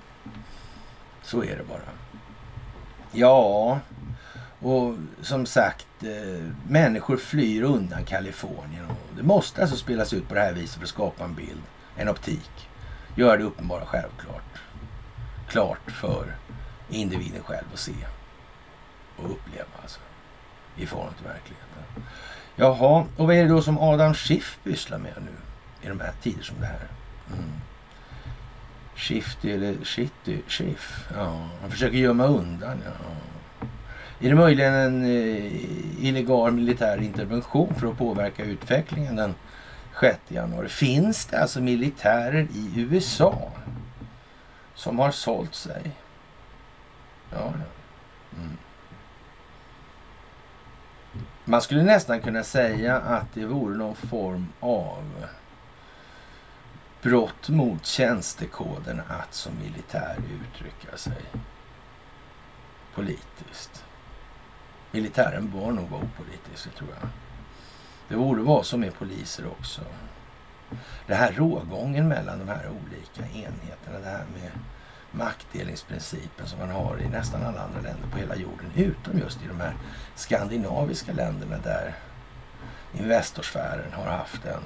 Så är det bara. Ja, och som sagt, eh, människor flyr undan Kalifornien. Och det måste alltså spelas ut på det här viset för att skapa en bild, en optik. Gör det uppenbara självklart. Klart för individen själv att se och uppleva alltså. I förhållande till verkligheten. Jaha, och vad är det då som Adam Schiff pysslar med nu i de här tider som det här? Mm. Shifty eller shitty, Schiff. Ja, han försöker gömma undan. Ja. Är det möjligen en eh, illegal militär intervention för att påverka utvecklingen den 6 januari? Finns det alltså militärer i USA som har sålt sig? Ja, mm. Man skulle nästan kunna säga att det vore någon form av brott mot tjänstekoden att som militär uttrycka sig politiskt. Militären bör nog vara opolitisk, tror jag. Det borde vara som med poliser också. Det här rågången mellan de här olika enheterna, det här med maktdelningsprincipen som man har i nästan alla andra länder på hela jorden, utom just i de här skandinaviska länderna där Investorsfären har haft en,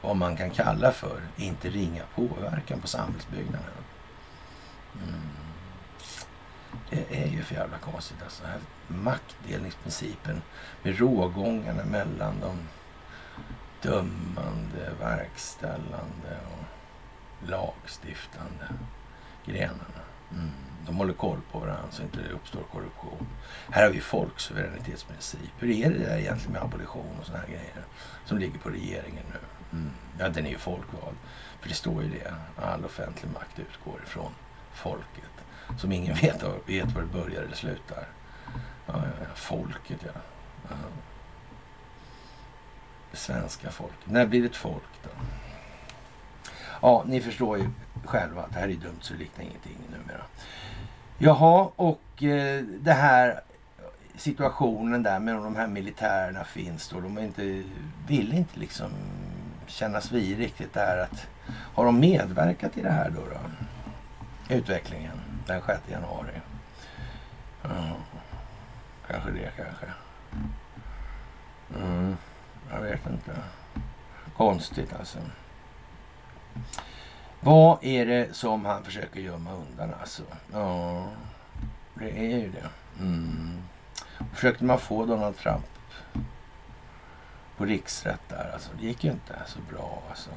vad man kan kalla för, inte ringa påverkan på samhällsbyggnaden. Mm. Det är ju för jävla konstigt alltså. Maktdelningsprincipen med rågångarna mellan de dömande, verkställande och lagstiftande grenarna. Mm. De håller koll på varandra så inte det uppstår korruption. Här har vi folksuveränitetsprincip. Hur är det där egentligen med abolition och såna här grejer som ligger på regeringen nu? Mm. Ja, den är ju folkvald. För det står ju det. All offentlig makt utgår ifrån folket. Som ingen vet, vet var det börjar eller slutar. Ja, ja. Folket, ja. ja. Det svenska folket. När blir det ett folk då? Ja, ni förstår ju själva att det här är dumt så det liknar ingenting numera. Jaha, och eh, det här situationen där med de här militärerna finns då. De inte, vill inte liksom kännas vid riktigt det här att har de medverkat i det här då? då? Utvecklingen den 6 januari kanske det kanske. Mm, jag vet inte. Konstigt alltså. Vad är det som han försöker gömma undan alltså? Ja, det är ju det. Mm. Försökte man få Donald Trump på riksrätt där alltså. Det gick ju inte så bra alltså.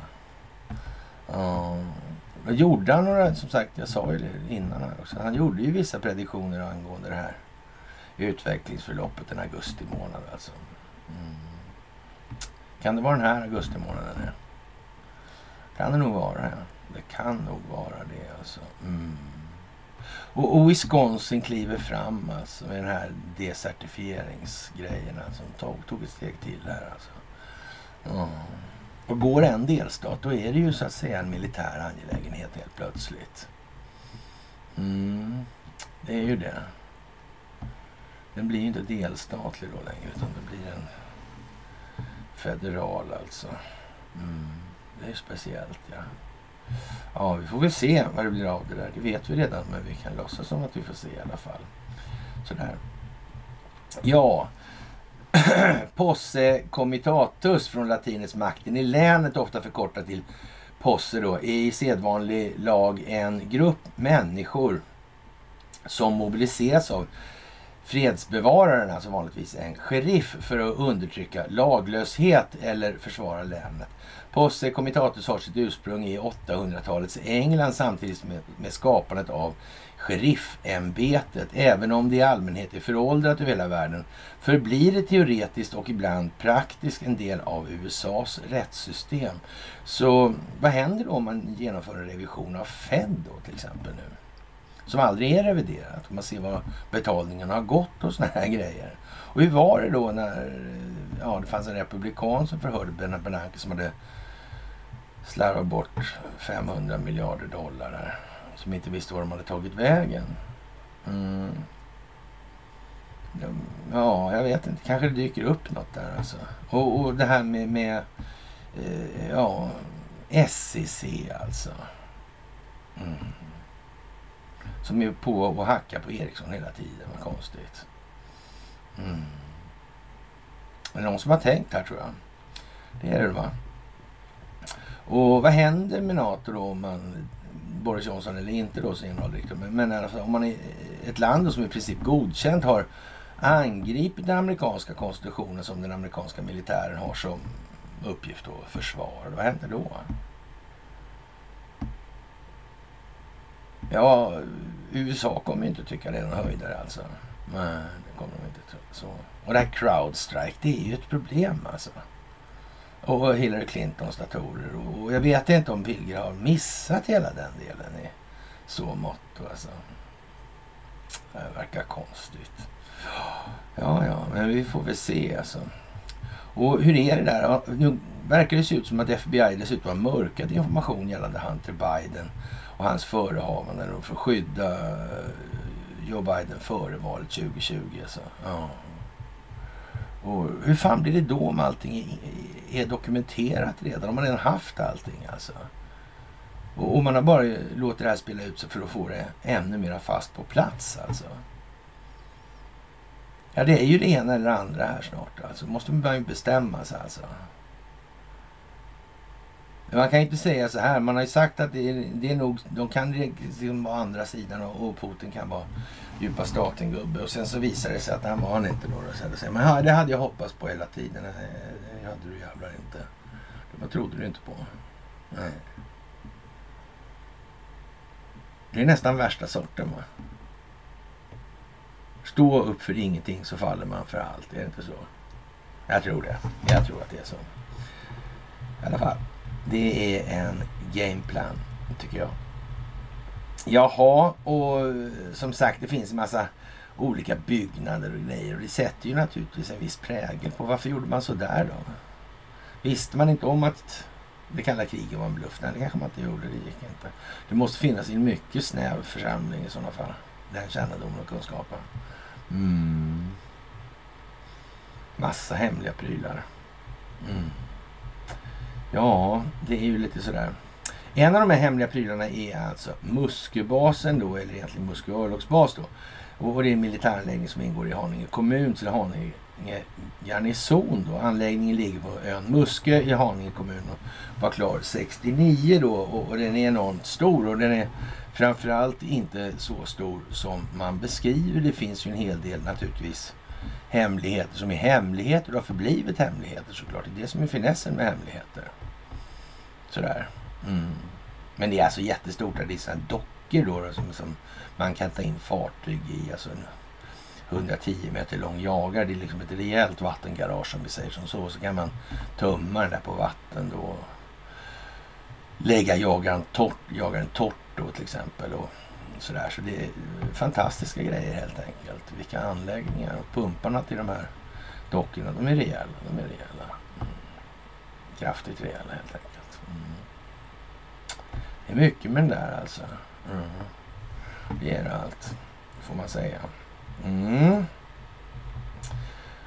Ja. Gjorde han några, som sagt, jag sa ju det innan här också. Han gjorde ju vissa prediktioner angående det här utvecklingsförloppet den augusti månad alltså. Mm. Kan det vara den här augusti månaden? Kan det nog vara, ja. Det kan nog vara det alltså. Mm. Och, och, Wisconsin kliver fram alltså med den här desertifieringsgrejerna som tog, tog ett steg till här alltså. Mm. Och går en delstat då är det ju så att säga en militär angelägenhet helt plötsligt. Mm. Det är ju det. Den blir ju inte delstatlig då längre utan det blir en federal alltså. Mm. Det är ju speciellt ja. Ja, vi får väl se vad det blir av det där. Det vet vi redan, men vi kan låtsas som att vi får se i alla fall. Sådär. Ja, Posse comitatus från latinets makten i länet, ofta förkortat till posse då, är i sedvanlig lag en grupp människor som mobiliseras av fredsbevararen, alltså vanligtvis en sheriff, för att undertrycka laglöshet eller försvara länet. Posse comitatus har sitt ursprung i 800-talets England samtidigt med, med skapandet av sheriffämbetet. Även om det i allmänhet är föråldrat över hela världen förblir det teoretiskt och ibland praktiskt en del av USAs rättssystem. Så vad händer då om man genomför en revision av Fed då till exempel nu? Som aldrig är reviderat. Man ser vad betalningen har gått och såna här grejer. Och hur var det då när ja, det fanns en republikan som förhörde Bernanke som hade slarvat bort 500 miljarder dollar där som inte visste var de hade tagit vägen. Mm. Ja, jag vet inte. Kanske det dyker upp något där alltså. Och, och det här med, med eh, ja, SEC alltså. Mm. Som är på och hackar på Ericsson hela tiden. Vad konstigt. Mm. Det är någon som har tänkt här tror jag. Det är det va? Och vad händer med NATO då om man Boris Johnson eller inte då som liksom? generaldirektör. Men, men alltså, om man är ett land som i princip godkänt har angripit den amerikanska konstitutionen som den amerikanska militären har som uppgift att försvara. Vad händer då? Ja, USA kommer inte tycka det är någon höjdare alltså. Nej, det kommer de inte tro. Så. Och det här crowdstrike, det är ju ett problem alltså. Och Hillary Clintons datorer. Och jag vet inte om Pilger har missat hela den delen i så mått. Alltså. Det verkar konstigt. Ja, ja, men vi får väl se alltså. Och hur är det där? Nu verkar det se ut som att FBI dessutom har mörkat information gällande Hunter Biden och hans förehavanden för att skydda eh, Joe Biden före valet 2020. Alltså. Ja. Och hur fan blir det då om allting är dokumenterat redan? Om man redan haft allting alltså. Och man har bara låtit det här spela ut sig för att få det ännu mer fast på plats alltså. Ja, det är ju det ena eller det andra här snart. Alltså måste man ju bestämma sig alltså. Man kan inte säga så här. Man har ju sagt att det är, det är nog, de kan liksom vara andra sidan och, och Putin kan vara djupa staten-gubbe. Och sen så visar det sig att han var han inte då. Så men ja, det hade jag hoppats på hela tiden. Eh, det hade du jävlar inte. Det trodde du inte på. Nej. Det är nästan värsta sorten va. Stå upp för ingenting så faller man för allt. Är det inte så? Jag tror det. Jag tror att det är så. I alla fall. Det är en gameplan, tycker jag. Jaha, och eh, som sagt det finns en massa olika byggnader och grejer. Och det sätter ju naturligtvis en viss prägel på varför gjorde man så där då? Visste man inte om att det kalla kriget var en bluff? Nej, det kanske man inte gjorde. Det gick inte. Det måste finnas i en mycket snäv församling i sådana fall. Den kännedomen och kunskapen. Mm. Massa hemliga prylar. Mm. Ja, det är ju lite sådär. En av de här hemliga prylarna är alltså Musköbasen då, eller egentligen Muskö örlogsbas då. Och det är en militäranläggning som ingår i Haninge kommun, så Haninge garnison. Då. Anläggningen ligger på ön Muskö i Haninge kommun och var klar 69 då och, och den är enormt stor och den är framförallt inte så stor som man beskriver. Det finns ju en hel del naturligtvis hemligheter som är hemligheter och har förblivit hemligheter såklart. Det är det som är finessen med hemligheter. Sådär. Mm. Men det är alltså jättestort. Det är sådana dockor då, då som, som, man kan ta in fartyg i. Alltså en 110 meter lång jagare. Det är liksom ett rejält vattengarage som vi säger som så. Så kan man tömma den där på vatten då. Lägga jagaren torrt, jagaren torrt då till exempel. Och sådär. Så det är fantastiska grejer helt enkelt. Vilka anläggningar. Och pumparna till de här dockorna, de är rejäla. De är rejäla. Mm. Kraftigt rejäla helt enkelt. Det är mycket med den där alltså. Mm. Det är allt, får man säga. Mm.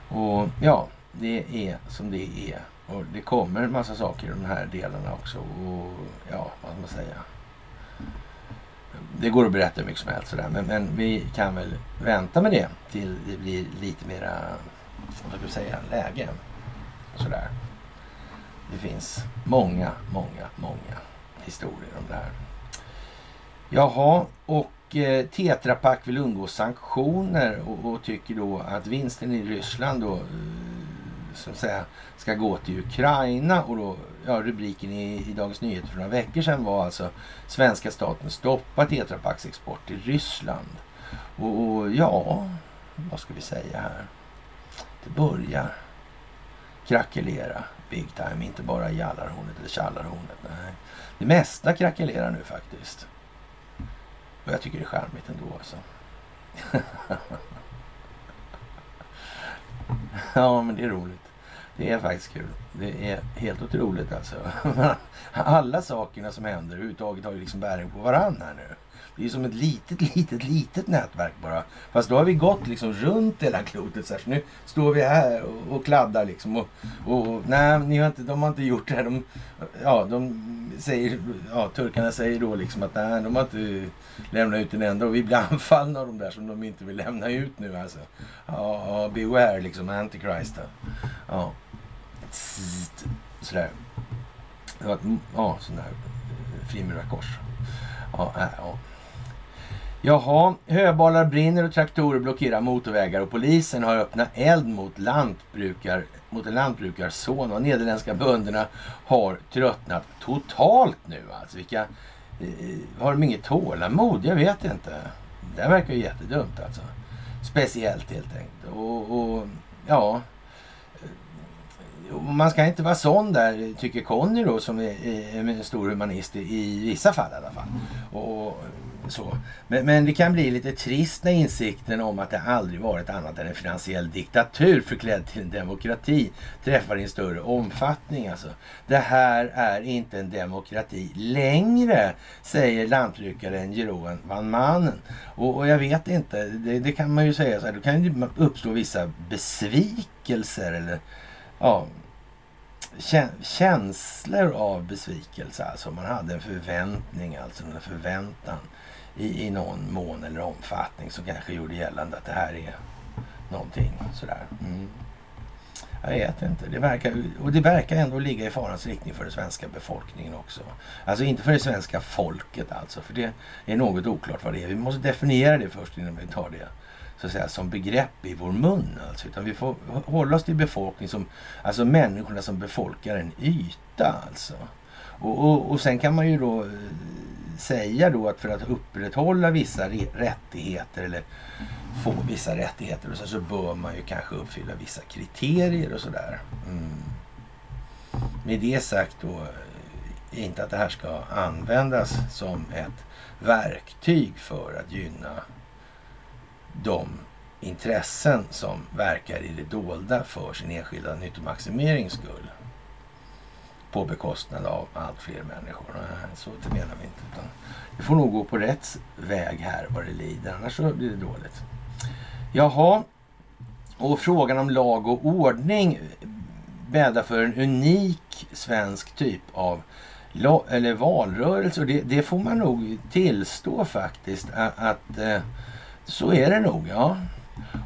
Och ja, det är som det är. Och det kommer en massa saker i de här delarna också. Och ja, vad ska man säga? Det går att berätta hur mycket som helst sådär. Men, men vi kan väl vänta med det till det blir lite mera, vad ska vi säga, läge. Sådär. Det finns många, många, många historier om det här. Jaha, och eh, Tetra Pak vill undgå sanktioner och, och, tycker då att vinsten i Ryssland då eh, så att säga ska gå till Ukraina och då, ja rubriken i, i Dagens Nyheter för några veckor sedan var alltså svenska staten stoppar Tetra Paks export till Ryssland. Och, och, ja, vad ska vi säga här? Det börjar krackelera big time, inte bara i Jallarhornet eller Tjallarhornet. Nej. Det mesta krackelerar nu faktiskt. Och jag tycker det är charmigt ändå alltså. ja, men det är roligt. Det är faktiskt kul. Det är helt otroligt alltså. Alla sakerna som händer överhuvudtaget har ju liksom bäring på varandra här nu. Det är som ett litet, litet, litet nätverk bara. Fast då har vi gått liksom runt hela klotet. Så, här. så nu står vi här och, och kladdar liksom. Och, och, nej, ni har inte, de har inte gjort det här. De, ja, de säger, ja, turkarna säger då liksom att nej, de har inte lämnat ut en enda. Och vi blir anfallna av de där som de inte vill lämna ut nu alltså. Ja, ja beware liksom, antichrist. Ja. Sådär. Ja, sån där frimurarkors. Ja, äh, ja. Jaha, höbalar brinner och traktorer blockerar motorvägar och polisen har öppnat eld mot, lantbrukar, mot en lantbrukarson. De nederländska bönderna har tröttnat totalt nu. Alltså vilka, eh, har de inget tålamod? Jag vet inte. Det verkar ju jättedumt alltså. Speciellt helt enkelt. Och, och ja, man ska inte vara sån där, tycker Conny då, som är, är en stor humanist i vissa fall i alla fall. Och, så. Men, men, det kan bli lite trist när insikten om att det aldrig varit annat än en finansiell diktatur förklädd till en demokrati träffar i en större omfattning. Alltså. Det här är inte en demokrati längre, säger lantbrukaren Jeroen van Manen. Och, och jag vet inte, det, det, kan man ju säga så här, då kan det uppstå vissa besvikelser eller ja, känslor av besvikelse. Alltså man hade en förväntning, alltså en förväntan i, i någon mån eller omfattning som kanske gjorde gällande att det här är någonting sådär. Mm. Jag vet inte. Det verkar, och det verkar ändå ligga i farans riktning för den svenska befolkningen också. Alltså inte för det svenska folket alltså. För det är något oklart vad det är. Vi måste definiera det först innan vi tar det så att säga, som begrepp i vår mun. Alltså. Utan vi får hålla oss till befolkning som, alltså människorna som befolkar en yta. Alltså. Och, och, och sen kan man ju då eh, säga då att för att upprätthålla vissa rättigheter eller få vissa rättigheter och så, så bör man ju kanske uppfylla vissa kriterier och sådär. Mm. Med det sagt då, eh, inte att det här ska användas som ett verktyg för att gynna de intressen som verkar i det dolda för sin enskilda nyttomaximerings skull på bekostnad av allt fler människor. Så det menar vi inte. Utan det får nog gå på rätt väg här vad det lider, annars så blir det dåligt. Jaha, och frågan om lag och ordning bäddar för en unik svensk typ av eller valrörelse. Och det, det får man nog tillstå faktiskt att, att Så är det nog, ja.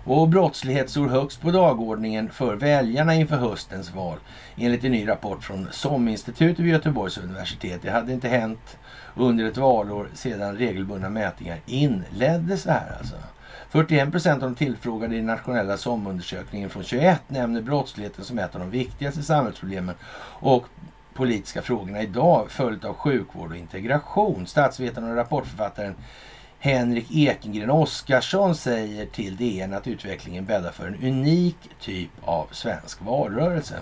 Och brottslighet står högst på dagordningen för väljarna inför höstens val. Enligt en ny rapport från SOM-institutet vid Göteborgs universitet. Det hade inte hänt under ett valår sedan regelbundna mätningar inleddes här alltså. 41 procent av de tillfrågade i den nationella SOM-undersökningen från 21 nämner brottsligheten som ett av de viktigaste samhällsproblemen och politiska frågorna idag följt av sjukvård och integration. Statsvetaren och rapportförfattaren Henrik Ekengren Oskarsson säger till DN att utvecklingen bäddar för en unik typ av svensk valrörelse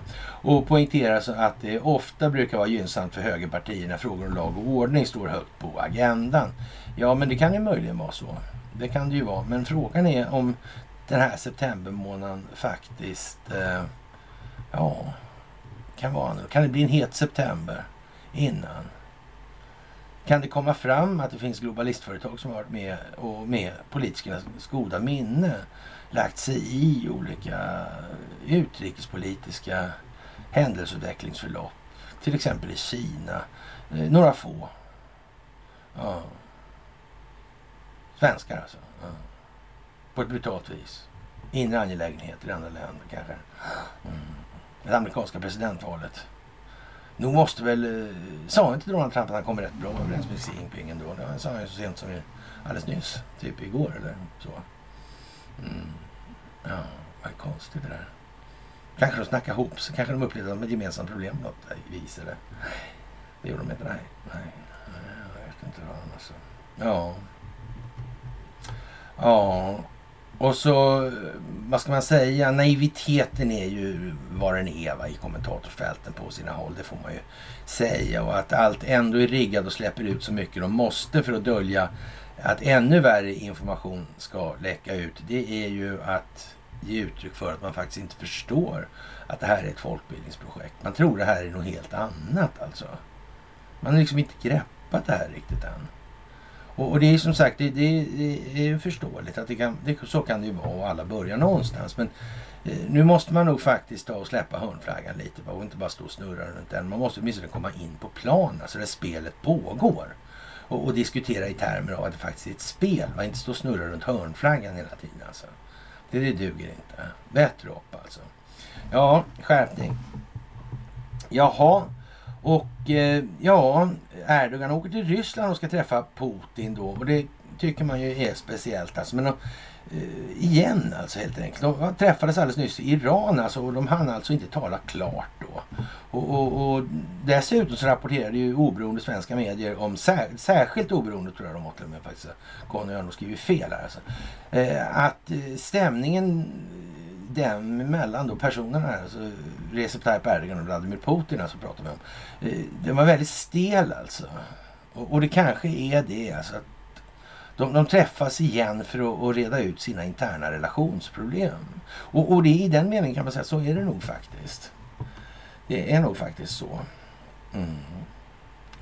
och poängterar så att det ofta brukar vara gynnsamt för högerpartier när frågor om lag och ordning står högt på agendan. Ja, men det kan ju möjligen vara så. Det kan det ju vara. Men frågan är om den här septembermånaden faktiskt eh, ja, kan vara Kan det bli en het september innan? Kan det komma fram att det finns globalistföretag som har varit med och med politikernas goda minne lagt sig i olika utrikespolitiska händelseutvecklingsförlopp. Till exempel i Kina. Eh, några få. Ja. Svenskar alltså. Ja. På ett brutalt vis. Inre angelägenheter i andra länder kanske. Mm. Det amerikanska presidentvalet. Nog måste väl... Eh, sa inte Donald Trump att han kommer rätt bra överens med Xi Jinping ändå? Det sa han ju så sent som alldeles nyss. Typ igår eller så. Mm. Ja, vad konstigt det där. Kanske de snackade ihop sig. Kanske de upplevde att de ett gemensamt problem på något vis. Eller? Det gjorde de inte. Nej. Nej. Jag vet inte vad alltså. Ja. Ja. Och så, vad ska man säga, naiviteten är ju vad den är va, i kommentatorsfälten på sina håll. Det får man ju säga. Och att allt ändå är riggat och släpper ut så mycket de måste för att dölja att ännu värre information ska läcka ut. Det är ju att ge uttryck för att man faktiskt inte förstår att det här är ett folkbildningsprojekt. Man tror det här är något helt annat alltså. Man har liksom inte greppat det här riktigt än. Och, och, det är som sagt, det, det, det är förståeligt att det kan, det, så kan det ju vara och alla börjar någonstans. Men eh, nu måste man nog faktiskt ta och släppa hörnflaggan lite och inte bara stå och snurra runt den. Man måste åtminstone komma in på plan, alltså där spelet pågår. Och, och, diskutera i termer av att det faktiskt är ett spel. Man inte stå och snurra runt hörnflaggan hela tiden alltså. Det, det duger inte. Bättre upp alltså. Ja, skärpning. Jaha, och eh, ja, Erdogan åker till Ryssland och ska träffa Putin då. Och det tycker man ju är speciellt. Alltså. Men de, eh, igen alltså helt enkelt. De träffades alldeles nyss i Iran alltså, och de hann alltså inte tala klart då. Och, och, och dessutom så rapporterade ju oberoende svenska medier om, sär, särskilt oberoende tror jag de var till och med faktiskt. Conny har nog skrivit fel här alltså. Eh, att eh, stämningen dem emellan då personerna här, alltså Recep Tayyip Erdogan och Vladimir Putin alltså pratar vi om. Eh, den var väldigt stel alltså. Och, och det kanske är det alltså. Att de, de träffas igen för att, att, reda ut sina interna relationsproblem. Och, och det i den meningen kan man säga så är det nog faktiskt. Det är nog faktiskt så. Mm.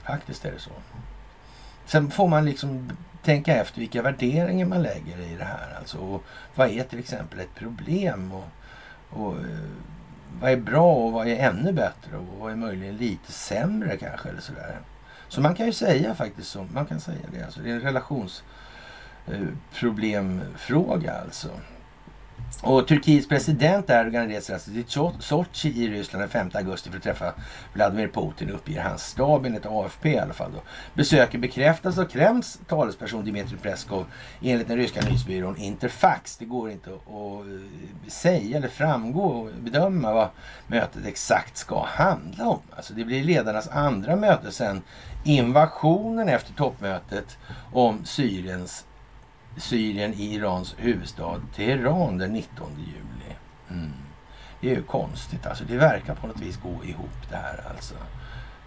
Faktiskt är det så. Sen får man liksom tänka efter vilka värderingar man lägger i det här. Alltså, och vad är till exempel ett problem? Och, och eh, vad är bra och vad är ännu bättre? Och vad är möjligen lite sämre kanske? Eller sådär. Så man kan ju säga faktiskt så. Man kan säga det. Alltså, det är en relationsproblemfråga eh, alltså. Och Turkiets president Erdogan reser alltså till Sochi i Ryssland den 5 augusti för att träffa Vladimir Putin, uppger hans stab enligt AFP i alla fall. Då. Besöket bekräftas av Kremls talesperson Dmitrij Peskov enligt den ryska nyhetsbyrån Interfax. Det går inte att, att säga eller framgå och bedöma vad mötet exakt ska handla om. Alltså det blir ledarnas andra möte sedan invasionen efter toppmötet om Syriens Syrien i Irans huvudstad Teheran den 19 juli. Mm. Det är ju konstigt alltså. Det verkar på något vis gå ihop det här alltså.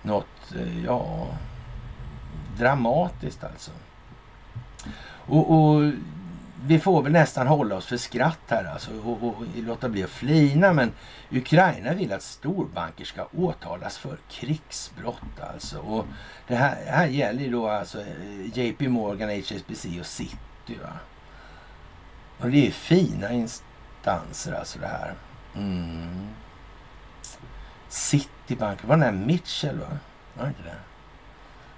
Något, eh, ja, dramatiskt alltså. Och, och, vi får väl nästan hålla oss för skratt här alltså och, och, och låta bli att flina. Men Ukraina vill att storbanker ska åtalas för krigsbrott alltså. Och det här, här gäller ju då alltså eh, JP Morgan, HSBC och Citi City. Va? Och det är fina instanser alltså det här. Mm. Citibank, var den där Mitchell va? Var det inte det?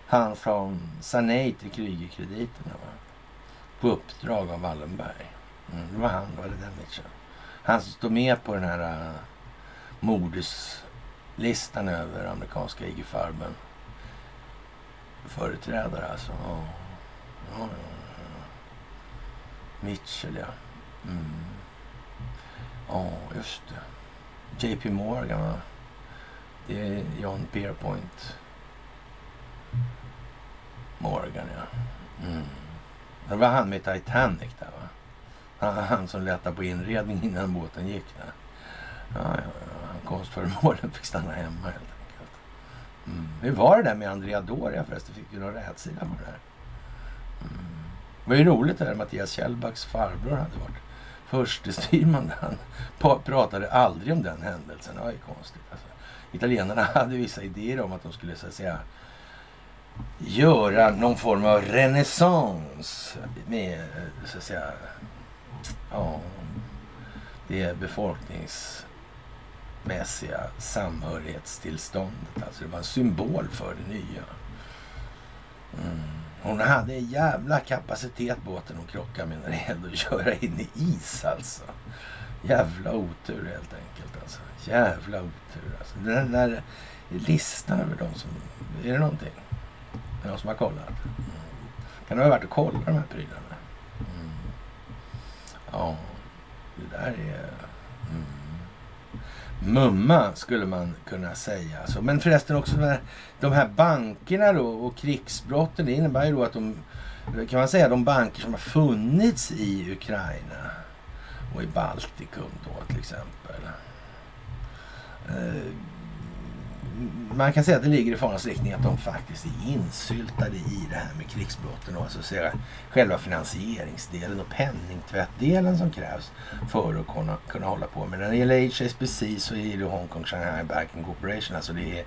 Han som sa nej till Krügerkrediterna va? På uppdrag av Wallenberg. Mm, det var han, var det den Mitchell. Han som står med på den här äh, uh, mordislistan över amerikanska IG Farben. Företrädare alltså. Ja, ja, ja. Mitchell ja. Mm. Ja, just det. JP Morgan va? Det är John Pierpoint. Morgan ja. Mm. Det var han med Titanic där va? Han, som letade på inredningen innan båten gick där. Ja, ja, ja. Konstföremålen fick stanna hemma helt enkelt. Mm. Hur var det där med Andrea Doria förresten? Fick du någon rätsida på det där? Mm. Det var ju roligt där Mattias Kjellbacks farbror hade varit förste styrman. Han pratade aldrig om den händelsen. Det var ju konstigt. Alltså. Italienarna hade vissa idéer om att de skulle så att säga göra någon form av renässans med så att säga ja, det befolkningsmässiga samhörighetstillståndet. Alltså det var en symbol för det nya. Mm. Hon hade en jävla kapacitet båten hon krockade med när det gällde att köra in i is alltså. Jävla otur helt enkelt alltså. Jävla otur alltså. Den där listan över de som... Är det någonting? Är det någon som har kollat? Mm. Kan det vara värt att kolla de här prylarna? Mm. Ja, det där är... Mumma skulle man kunna säga. Alltså. Men förresten också de här bankerna då och krigsbrotten. Det innebär ju då att de, kan man säga, de banker som har funnits i Ukraina och i Baltikum då till exempel. Eh, man kan säga att det ligger i farans riktning att de faktiskt är insyltade i det här med krigsbrotten och alltså själva finansieringsdelen och penningtvättdelen som krävs för att kunna, kunna hålla på med. När det gäller HSBC så är det Hong Kong Shanghai Banking Corporation, alltså det är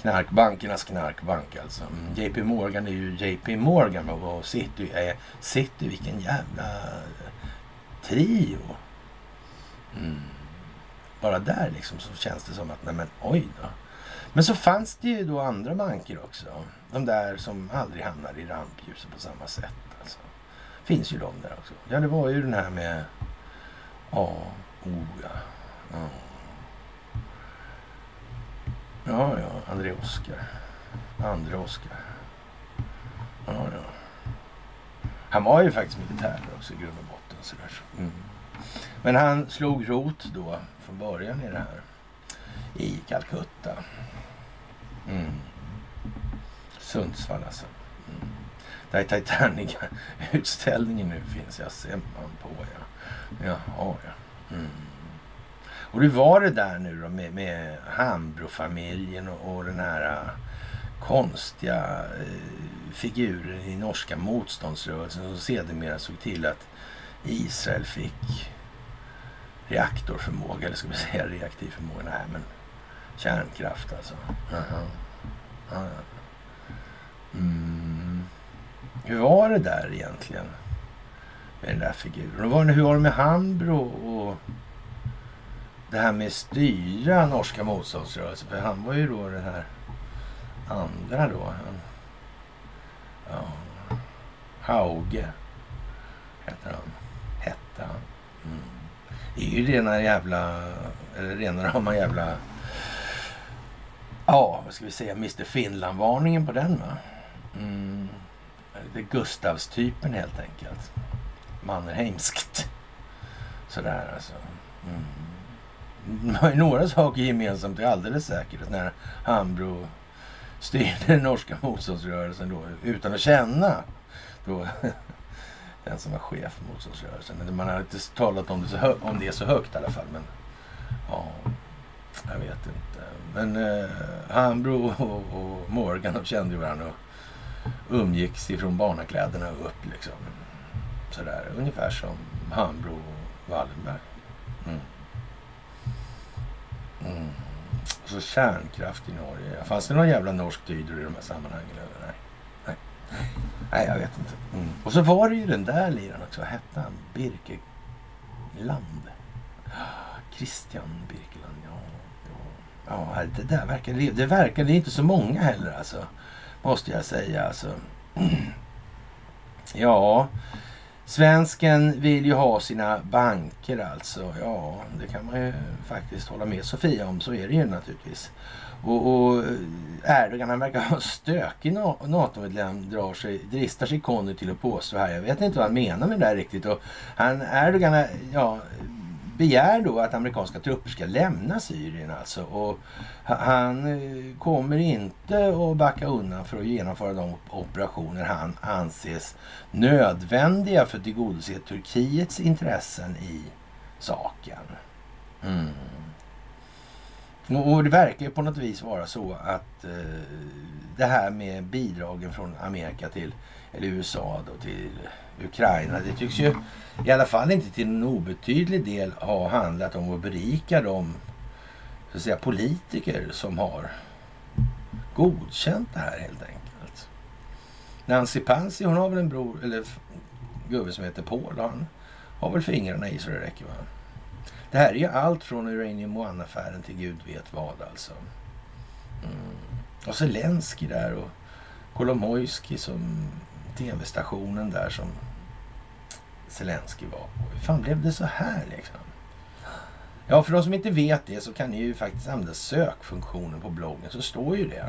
knarkbankernas knarkbank alltså. Mm, JP Morgan är ju JP Morgan och City är City, vilken jävla eh, trio. Mm. Bara där liksom så känns det som att, nej men oj då. Men så fanns det ju då andra banker också. De där som aldrig hamnar i rampljuset på samma sätt. Alltså. Finns ju de där också. Ja, det var ju den här med... Ja, oh ja. Ja, ja, ja. André Oskar. André Oskar. Ja, ja. Han var ju faktiskt militär också i grund och botten. Sådär. Mm. Men han slog rot då från början i det här. I Calcutta. Mm. Sundsvall alltså. Mm. Där Titanic-utställningen nu finns. Jag ser man på ja. Jaha ja. Mm. Och hur var det där nu då med, med Hambro-familjen och, och, den här äh, konstiga eh, figuren i norska motståndsrörelsen som sedermera såg till att Israel fick reaktorförmåga, eller ska vi säga reaktiv förmåga? Nej, men kärnkraft alltså. -huh. Ja, mm. Hur var det där egentligen? Med den där figuren. Och hur var det med Hambro och det här med styra norska motståndsrörelsen? För han var ju då den här andra då. Han, ja, Hauge heter han. Hette han. Mm. Det är ju rena jävla, eller rena rama jävla Ja, vad ska vi säga, Mr Finland-varningen på den va? Mm. Det är Gustavstypen helt enkelt. Mannerheimskt. Sådär alltså. Mm. Det har ju några saker gemensamt, det är alldeles säkert. När Hambro styrde den norska motståndsrörelsen då utan att känna då, den som var chef för motståndsrörelsen. Men man har inte talat om det, så om det så högt i alla fall. Men ja, jag vet inte. Men eh, Hambro och, och Morgan de kände ju varandra och umgicks ifrån barnakläderna upp liksom. Sådär, ungefär som Hambro och Wallenberg. Mm. Mm. Och så kärnkraft i Norge. Fanns det någon jävla norsk dydor i de här sammanhangen? Nej. Nej. Nej, jag vet inte. Mm. Och så var det ju den där liraren också. Vad hette han? Birkeland. Christian Birkeland, ja. Det där verkar... Det verkar det är inte så många heller alltså. Måste jag säga alltså. Ja, Svensken vill ju ha sina banker alltså. Ja, det kan man ju faktiskt hålla med Sofia om. Så är det ju naturligtvis. Och, och eh, Erdogan han verkar ha stökig NATO-medlem drar sig, dristar sig Conny till att påstå här. Jag vet inte vad han menar med det där riktigt. Och han, Erdogan ja, begär då att amerikanska trupper ska lämna Syrien alltså. Och han eh, kommer inte att backa undan för att genomföra de operationer han anses nödvändiga för att tillgodose Turkiets intressen i saken. Mm. Och det verkar ju på något vis vara så att eh, det här med bidragen från Amerika till, eller USA då till Ukraina, det tycks ju i alla fall inte till en obetydlig del ha handlat om att berika de så att säga, politiker som har godkänt det här helt enkelt. Nancy Pansy, hon har väl en bror, eller gubbe som heter Paul. Han har väl fingrarna i så det räcker va. Det här är ju allt från Uranium One-affären till gud vet vad alltså. Mm. Och Zelensky där och Kolomojski som tv-stationen där som Zelensky var på. Hur fan blev det så här liksom? Ja, för de som inte vet det så kan ni ju faktiskt använda sökfunktionen på bloggen så står ju det.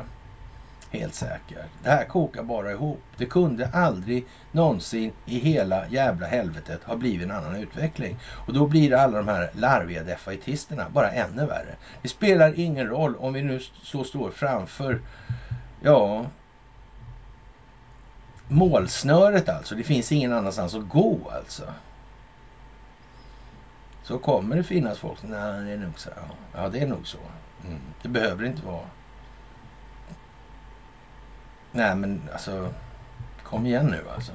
Helt säkert. Det här kokar bara ihop. Det kunde aldrig någonsin i hela jävla helvetet ha blivit en annan utveckling. Och då blir alla de här larviga defaitisterna bara ännu värre. Det spelar ingen roll om vi nu så står framför, ja, målsnöret alltså. Det finns ingen annanstans att gå alltså. Så kommer det finnas folk som, nej det är nog så. Ja, det är nog så. Mm. Det behöver inte vara Nej men alltså, kom igen nu alltså.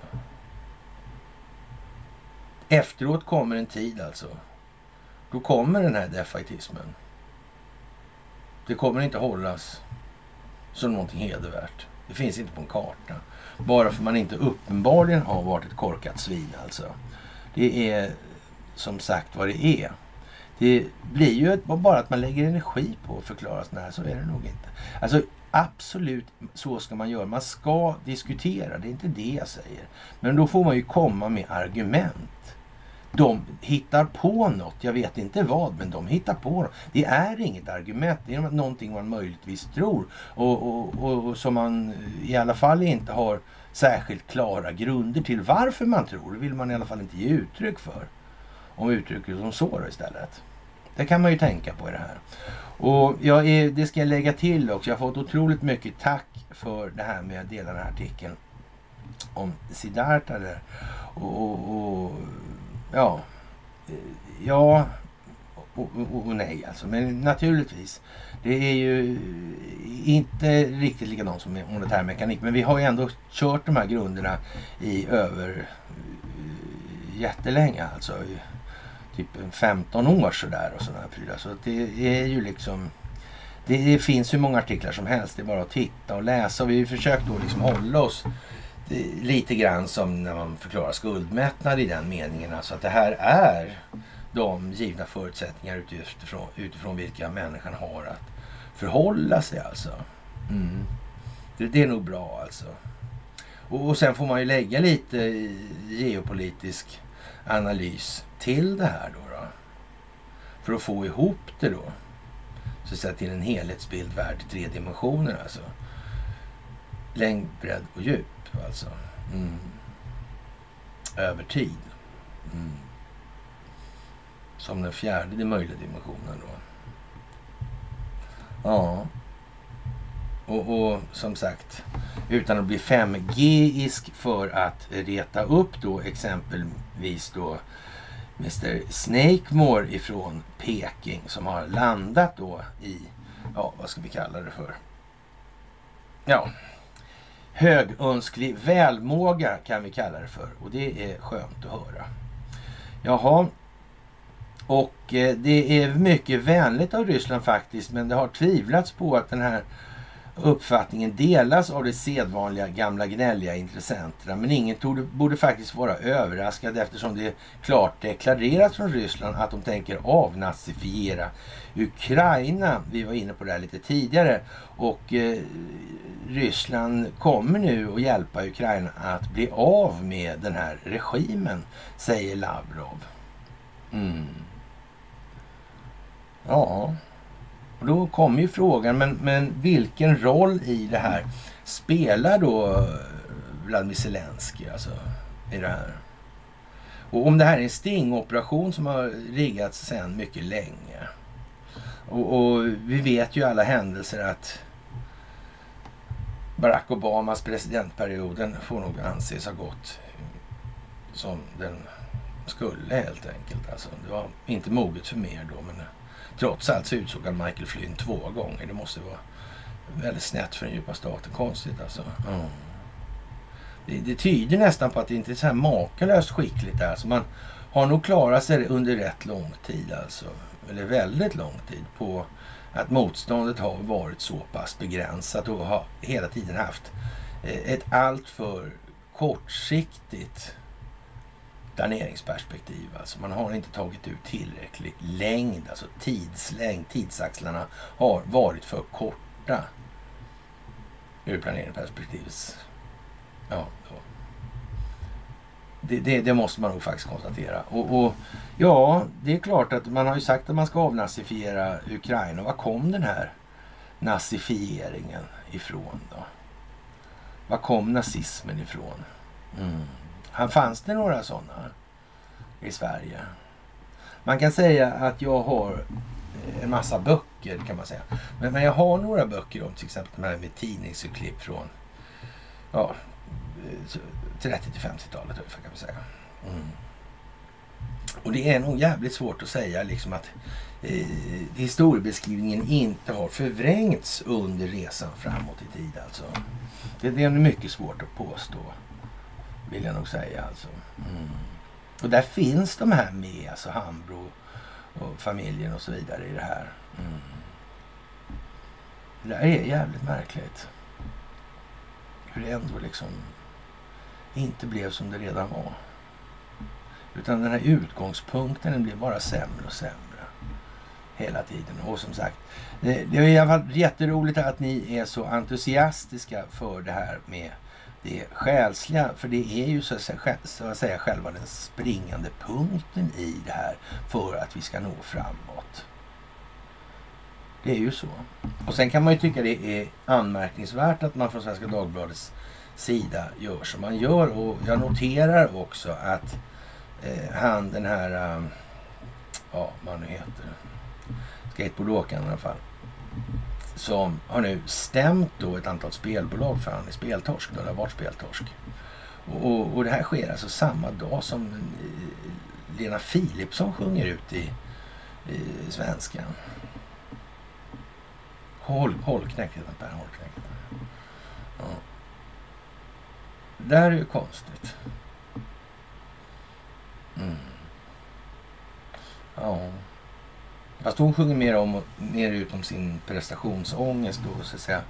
Efteråt kommer en tid alltså. Då kommer den här defaitismen. Det kommer inte hållas som någonting hedervärt. Det finns inte på en karta. Bara för man inte uppenbarligen har varit ett korkat svin alltså. Det är som sagt vad det är. Det blir ju bara att man lägger energi på att förklara sådana här, så är det nog inte. Alltså Absolut, så ska man göra. Man ska diskutera, det är inte det jag säger. Men då får man ju komma med argument. De hittar på något, jag vet inte vad, men de hittar på något. Det är inget argument, det är någonting man möjligtvis tror och, och, och, och som man i alla fall inte har särskilt klara grunder till varför man tror. Det vill man i alla fall inte ge uttryck för. Om vi uttrycker det som så då istället. Det kan man ju tänka på i det här. Och jag är, det ska jag lägga till också. Jag har fått otroligt mycket tack för det här med att dela den här artikeln om Siddhartha där. Och, och, och ja, ja och, och, nej alltså. Men naturligtvis. Det är ju inte riktigt likadant som monetär mekanik. Men vi har ju ändå kört de här grunderna i över eh, jättelänge alltså typ 15 år sådär och sådana prylar. Så det är ju liksom det finns hur många artiklar som helst. Det är bara att titta och läsa. Och vi har försökt då liksom hålla oss lite grann som när man förklarar skuldmättnad i den meningen. Alltså att det här är de givna förutsättningar utifrån, utifrån vilka människan har att förhålla sig alltså. Mm. Det, det, är nog bra alltså. Och, och sen får man ju lägga lite geopolitisk analys till det här då. då för att få ihop det då. Så att säga till en helhetsbild värd tre dimensioner alltså. Längd, bredd och djup alltså. Mm. Över tid. Mm. Som den fjärde möjliga dimensionen då. Ja. Och, och, som sagt, utan att bli 5G-isk för att reta upp då exempelvis då Mr Snakemore ifrån Peking som har landat då i, ja vad ska vi kalla det för? Ja, högönsklig välmåga kan vi kalla det för och det är skönt att höra. Jaha, och eh, det är mycket vänligt av Ryssland faktiskt men det har tvivlats på att den här uppfattningen delas av de sedvanliga gamla gnälliga intressenterna. Men ingen torde, borde faktiskt vara överraskad eftersom det klart deklareras från Ryssland att de tänker avnazifiera Ukraina. Vi var inne på det här lite tidigare. Och eh, Ryssland kommer nu att hjälpa Ukraina att bli av med den här regimen, säger Lavrov. Mm. Ja, och då kommer ju frågan, men, men vilken roll i det här spelar då eh, Vladimir Zelensky alltså, i det här? Och om det här är en stingoperation som har riggats sedan mycket länge. Och, och, vi vet ju alla händelser att Barack Obamas presidentperioden får nog anses ha gått som den skulle helt enkelt. Alltså, det var inte moget för mer då, men trots allt så utsåg han Michael Flynn två gånger. Det måste vara väldigt snett för den djupa staten. Konstigt alltså. Mm. Det, det, tyder nästan på att det inte är så här makalöst skickligt. Alltså. Man har nog klarat sig under rätt lång tid alltså. Eller väldigt lång tid på att motståndet har varit så pass begränsat och har hela tiden haft eh, ett alltför kortsiktigt planeringsperspektiv. Alltså man har inte tagit ut tillräcklig längd, alltså tidslängd. Tidsaxlarna har varit för korta ur planeringsperspektivets... Ja, det, det, det, måste man nog faktiskt konstatera. Och, och, ja, det är klart att man har ju sagt att man ska avnazifiera Ukraina. Var kom den här nazifieringen ifrån då? Var kom nazismen ifrån? Mm. Fanns det några sådana i Sverige? Man kan säga att jag har eh, en massa böcker kan man säga. Men, men jag har några böcker om till exempel med, med tidningsurklipp från ja, eh, 30 till 50-talet ungefär kan vi säga. Mm. Och det är nog jävligt svårt att säga liksom att eh, historiebeskrivningen inte har förvrängts under resan framåt i tid alltså. Det, det är mycket svårt att påstå. Vill jag nog säga alltså. Mm. Och där finns de här med, alltså Hambro och familjen och så vidare i det här. Mm. Det där är jävligt märkligt. Hur det ändå liksom inte blev som det redan var. Utan den här utgångspunkten den blev bara sämre och sämre hela tiden. Och som sagt, det, det är i alla fall jätteroligt att ni är så entusiastiska för det här med det själsliga. För det är ju så att, säga, själva den springande punkten i det här för att vi ska nå framåt. Det är ju så. Och sen kan man ju tycka det är anmärkningsvärt att man från Svenska Dagbladets sida gör som man gör. Och jag noterar också att eh, han den här, um, ja vad nu heter, skateboardåkaren i alla fall. Som har nu stämt då ett antal spelbolag för han är speltorsk. Då, det har varit speltorsk. Och, och, och, det här sker alltså samma dag som Lena Philipsson sjunger ut i, i svenskan. Håll, Hållknäck heter Per Hållknäck. Ja. Det här är ju konstigt. Mm. Ja. Fast hon sjunger mer, om, mer ut om sin prestationsångest och så att säga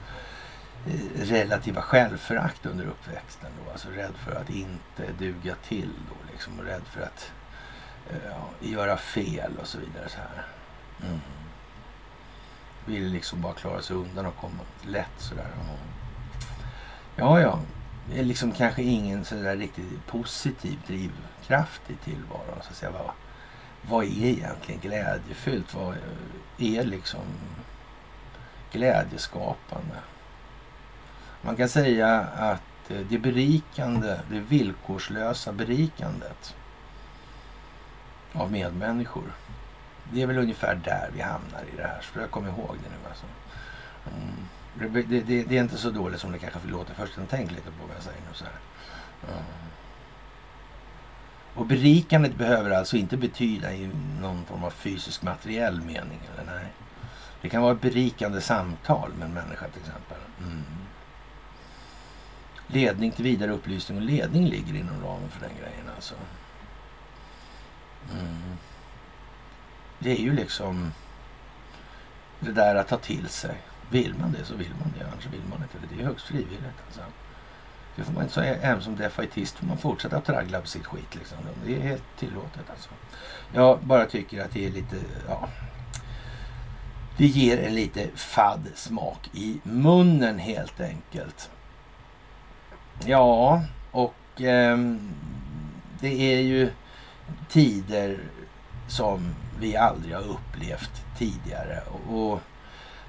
eh, relativa självförakt under uppväxten. Då. Alltså rädd för att inte duga till då liksom och rädd för att eh, ja, göra fel och så vidare. så här. Mm. Vill liksom bara klara sig undan och komma lätt sådär. Ja, ja är liksom kanske ingen sådär riktigt positiv drivkraft i tillvaron. Så att säga vad är egentligen glädjefyllt? Vad är liksom glädjeskapande? Man kan säga att det berikande, det villkorslösa berikandet av medmänniskor. Det är väl ungefär där vi hamnar i det här. Så jag kommer ihåg det nu alltså. Mm. Det, det, det, är inte så dåligt som det kanske låter först. Tänk lite på vad jag säger nu. Så ja. Och berikandet behöver alltså inte betyda i någon form av fysisk materiell mening. Eller nej. Det kan vara ett berikande samtal med en människa till exempel. Mm. Ledning till vidare upplysning och ledning ligger inom ramen för den grejen alltså. Mm. Det är ju liksom det där att ta till sig. Vill man det så vill man det, annars vill man inte det. Det är högst frivilligt. Alltså. Det får man inte säga. Även som defaitist får man fortsätta att traggla på sitt skit. Liksom. Det är helt tillåtet alltså. Jag bara tycker att det är lite, ja. det ger en lite fadd smak i munnen helt enkelt. Ja, och eh, det är ju tider som vi aldrig har upplevt tidigare. Och, och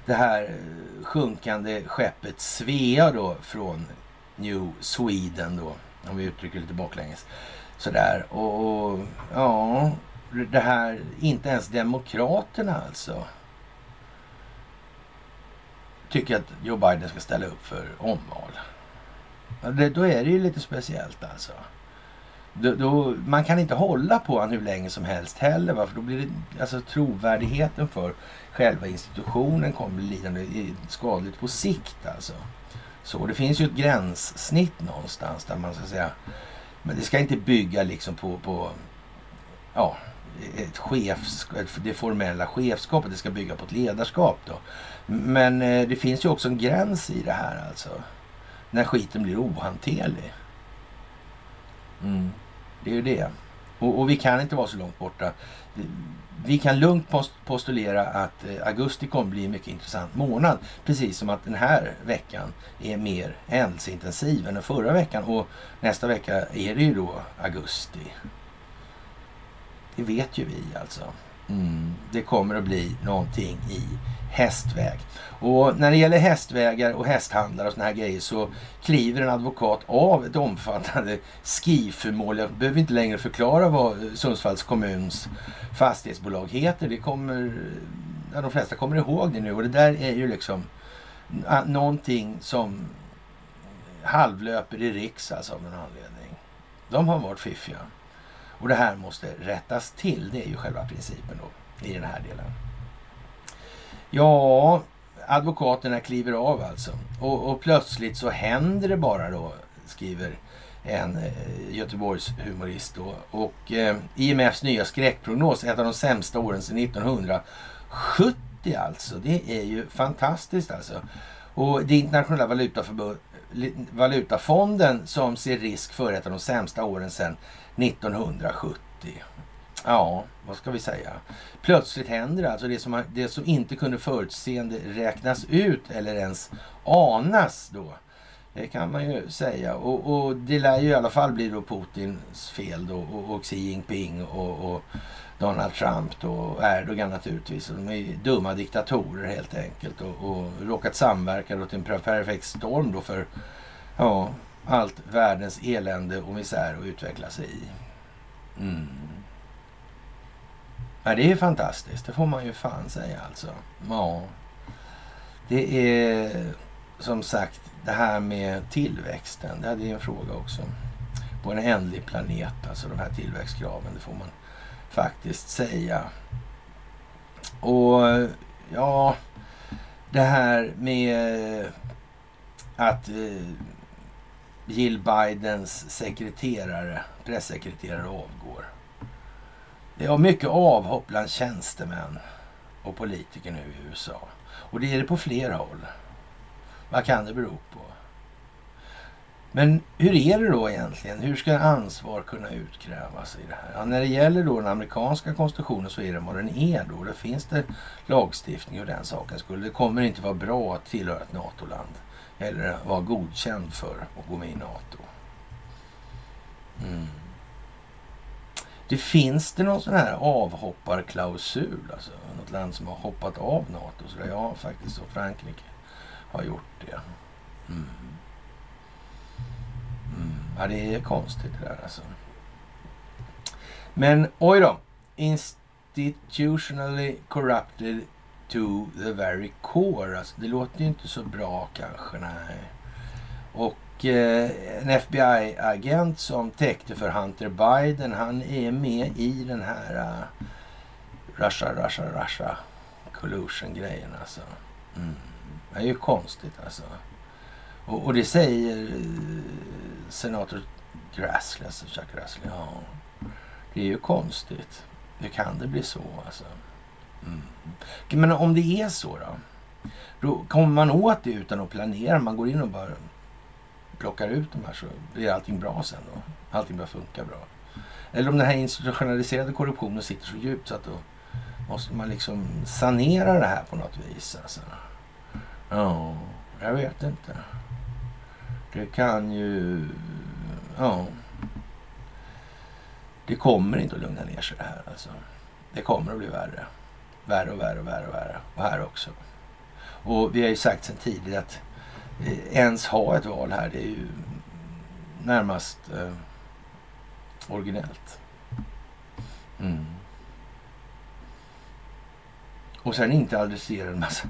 det här sjunkande skeppet Svea då från New Sweden då, om vi uttrycker lite baklänges. Sådär, och, och ja, det här, inte ens Demokraterna alltså tycker att Joe Biden ska ställa upp för omval. Det, då är det ju lite speciellt alltså. Då, då, man kan inte hålla på honom hur länge som helst heller. Va? För då blir det, alltså trovärdigheten för själva institutionen kommer lidande skadligt på sikt alltså. Så det finns ju ett gränssnitt någonstans där man ska säga, men det ska inte bygga liksom på, på ja, ett chefs, det formella chefskapet, det ska bygga på ett ledarskap då. Men eh, det finns ju också en gräns i det här alltså. När skiten blir ohanterlig. Mm. Det är ju det. Och, och, vi kan inte vara så långt borta. Vi kan lugnt postulera att eh, augusti kommer bli en mycket intressant månad. Precis som att den här veckan är mer händelseintensiv än den förra veckan. Och nästa vecka är det ju då augusti. Det vet ju vi alltså. Mm. Det kommer att bli någonting i hästväg. Och när det gäller hästvägar och hästhandlare och såna här grejer så kliver en advokat av ett omfattande skifumål. Jag behöver inte längre förklara vad Sundsvalls kommuns fastighetsbolag heter. Det kommer, ja, de flesta kommer ihåg det nu och det där är ju liksom någonting som halvlöper i riks alltså av någon anledning. De har varit fiffiga. Och det här måste rättas till. Det är ju själva principen då i den här delen. Ja, advokaterna kliver av alltså. Och, och plötsligt så händer det bara då, skriver en eh, Göteborgs humorist då. Och eh, IMFs nya skräckprognos, ett av de sämsta åren sedan 1970 alltså. Det är ju fantastiskt alltså. Och det internationella valutaförbundet Valutafonden som ser risk för ett av de sämsta åren sedan 1970. Ja, vad ska vi säga? Plötsligt händer det alltså. Det som, det som inte kunde förutseende räknas ut eller ens anas då. Det kan man ju säga. Och, och det lär ju i alla fall bli då Putins fel då och, och Xi Jinping och, och Donald Trump då, och Erdogan naturligtvis. De är ju dumma diktatorer helt enkelt och, och råkat samverka då till en perfekt storm då för ja, allt världens elände och misär att utveckla sig i. Mm. Ja, det är fantastiskt, det får man ju fan säga alltså. Ja. Det är som sagt det här med tillväxten. Det är en fråga också. På en ändlig planet, alltså de här tillväxtkraven, det får man faktiskt säga. Och ja, det här med att eh, Jill Bidens sekreterare, pressekreterare avgår. Det är mycket avhopp bland tjänstemän och politiker nu i USA. Och det är det på flera håll. Vad kan det bero på? Men hur är det då egentligen? Hur ska ansvar kunna utkrävas i det här? Ja, när det gäller då den amerikanska konstitutionen så är den vad den är då. Det finns det lagstiftning och den saken skulle. Det kommer inte vara bra att tillhöra ett NATO-land eller var godkänd för att gå med i NATO. Mm. Det finns det någon sån här avhopparklausul? Alltså något land som har hoppat av NATO? Så ja, faktiskt Och Frankrike har gjort det. Mm. Mm. Ja, det är konstigt det där alltså. Men oj då. Institutionally corrupted to the very core. Alltså, det låter ju inte så bra kanske. Nej. Och eh, en FBI-agent som täckte för Hunter Biden, han är med i den här eh, uh, Russia, Russia, Russia collusion-grejen alltså. Mm. Det är ju konstigt alltså. Och, och det säger uh, senator Grassley, alltså Chuck Grassley. Ja, det är ju konstigt. Hur kan det bli så alltså? Mm. Men om det är så då? Då kommer man åt det utan att planera. Man går in och bara plockar ut de här så blir allting bra sen då. Allting börjar funka bra. Eller om den här institutionaliserade korruptionen sitter så djupt så att då, Måste man liksom sanera det här på något vis? Alltså? Ja, jag vet inte. Det kan ju... Ja. Det kommer inte att lugna ner sig det här alltså. Det kommer att bli värre. Värre och värre och värre och värre. Och här också. Och vi har ju sagt sedan tidigare att eh, ens ha ett val här, det är ju närmast eh, originellt. Mm. Och sen inte adressera en massa...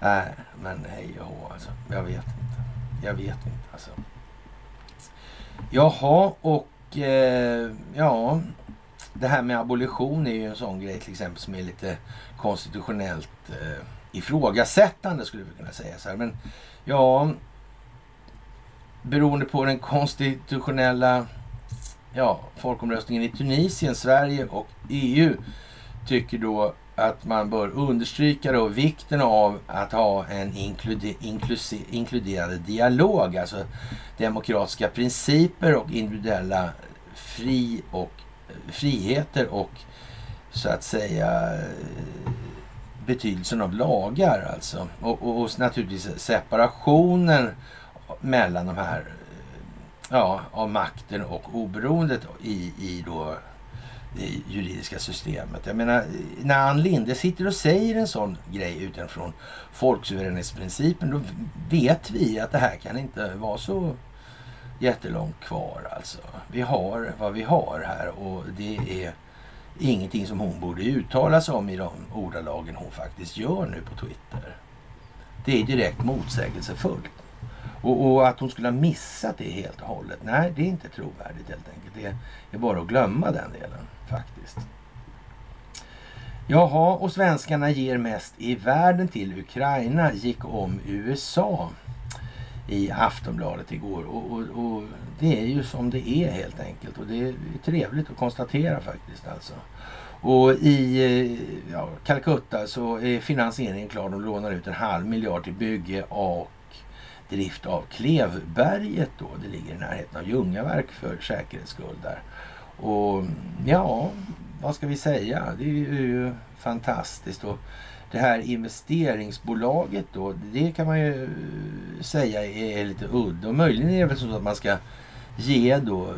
Nej, men hej och hå alltså. Jag vet inte. Jag vet inte alltså. Jaha, och eh, ja, det här med abolition är ju en sån grej till exempel som är lite konstitutionellt eh, ifrågasättande skulle vi kunna säga så här. Men ja, beroende på den konstitutionella ja, folkomröstningen i Tunisien, Sverige och EU tycker då att man bör understryka då vikten av att ha en inklude, inkluderande dialog, alltså demokratiska principer och individuella fri och, eh, friheter och så att säga eh, betydelsen av lagar alltså. Och, och, och naturligtvis separationen mellan de här, eh, ja, av makten och oberoendet i, i då det juridiska systemet. Jag menar, när Ann Linde sitter och säger en sån grej utifrån folksuveränitetsprincipen, då vet vi att det här kan inte vara så jättelångt kvar alltså. Vi har vad vi har här och det är ingenting som hon borde uttala sig om i de ordalagen hon faktiskt gör nu på Twitter. Det är direkt motsägelsefullt. Och, och, att hon skulle ha missat det helt och hållet. Nej, det är inte trovärdigt helt enkelt. Det är bara att glömma den delen faktiskt. Jaha, och svenskarna ger mest i världen till Ukraina gick om USA i Aftonbladet igår. Och, och, och, det är ju som det är helt enkelt. Och det är trevligt att konstatera faktiskt alltså. Och i eh, ja, Calcutta så är finansieringen klar. De lånar ut en halv miljard till bygge och drift av Klevberget då. Det ligger i närheten av Ljungaverk för säkerhets skull där. Och ja, vad ska vi säga? Det är ju fantastiskt. Och det här investeringsbolaget då, det kan man ju säga är lite udda. Och möjligen är det väl så att man ska ge då eh,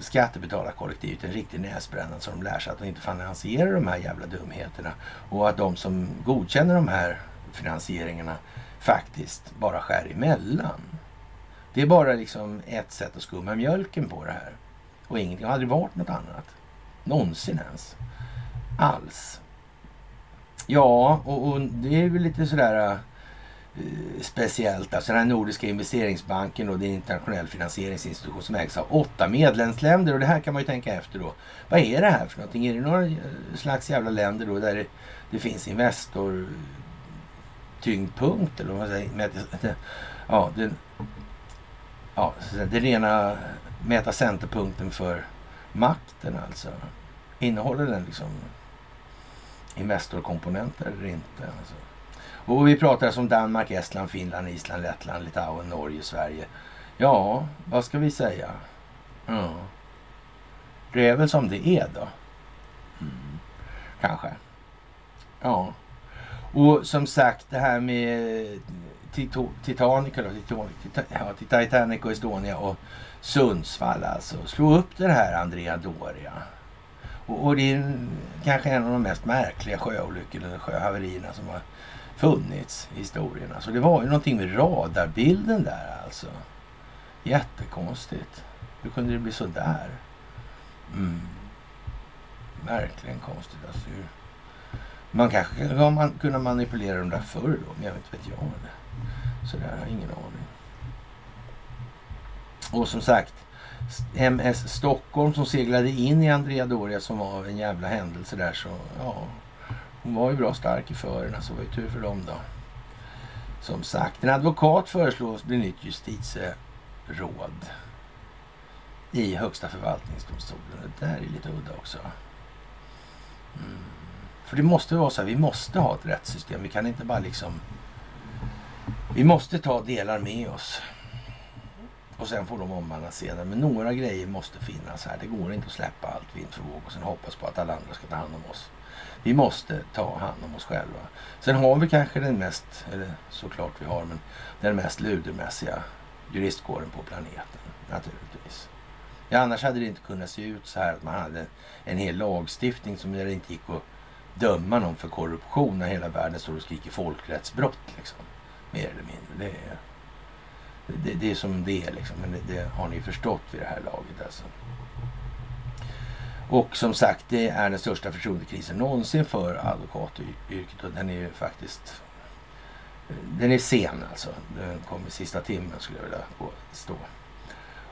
skattebetalarkollektivet en riktig näsbränna så de lär sig att de inte finansierar de här jävla dumheterna. Och att de som godkänner de här finansieringarna faktiskt bara skär emellan. Det är bara liksom ett sätt att skumma mjölken på det här. Och ingenting. Det har aldrig varit något annat. Någonsin ens. Alls. Ja, och, och det är väl lite sådär eh, speciellt. Alltså den här Nordiska investeringsbanken och det är en internationell finansieringsinstitution som ägs av åtta medlemsländer. Och det här kan man ju tänka efter då. Vad är det här för någonting? Är det några eh, slags jävla länder då där det, det finns Investor tyngdpunkt eller vad man säger. Ja, den, ja, det rena mäta centerpunkten för makten alltså. Innehåller den liksom Investorkomponenter eller inte? Alltså. Och vi pratar alltså om Danmark, Estland, Finland, Island, Lettland, Litauen, Norge, Sverige. Ja, vad ska vi säga? Ja. Det är väl som det är då. Mm. Kanske. Ja. Och som sagt det här med Titanic, eller Titanic och Estonia och Sundsvall alltså. Slå upp det här Andrea Doria. Och, och det är kanske en av de mest märkliga sjöolyckorna eller sjöhaverierna som har funnits i historien. Alltså det var ju någonting med radarbilden där alltså. Jättekonstigt. Hur kunde det bli så där? Mm. Verkligen konstigt alltså. Man kanske man kunna manipulera dem där förr då, men jag vet inte vet jag. Eller? Så där har jag ingen aning. Och som sagt, MS Stockholm som seglade in i Andrea Doria som var en jävla händelse där så ja, hon var ju bra stark i förerna, så det var ju tur för dem då. Som sagt, en advokat föreslås bli nytt justitieråd i Högsta förvaltningsdomstolen. Det där är lite udda också. Mm. För det måste vara så här, vi måste ha ett rättssystem. Vi kan inte bara liksom... Vi måste ta delar med oss. Och sen får de omvandlas sedan. Men några grejer måste finnas här. Det går inte att släppa allt vind för våg och sen hoppas på att alla andra ska ta hand om oss. Vi måste ta hand om oss själva. Sen har vi kanske den mest, eller såklart vi har, men den mest ludermässiga juristkåren på planeten. Naturligtvis. Ja, annars hade det inte kunnat se ut så här att man hade en hel lagstiftning som det inte gick att döma någon för korruption när hela världen står och skriker folkrättsbrott. Liksom. Mer eller mindre. Det är, det, det är som det är liksom. Men det, det, har ni förstått vid det här laget alltså. Och som sagt, det är den största förtroendekrisen någonsin för advokatyrket och den är ju faktiskt den är sen alltså. Den kom i sista timmen skulle jag vilja påstå.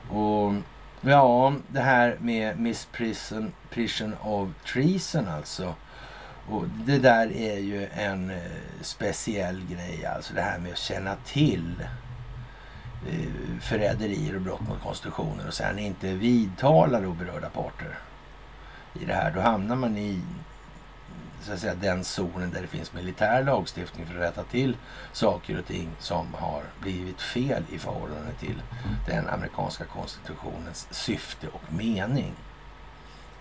Och ja, det här med misprision of treason alltså. Och det där är ju en eh, speciell grej alltså. Det här med att känna till eh, förräderier och brott mot konstitutionen och sen inte vidtala då berörda parter i det här. Då hamnar man i så att säga, den zonen där det finns militär lagstiftning för att rätta till saker och ting som har blivit fel i förhållande till den amerikanska konstitutionens syfte och mening.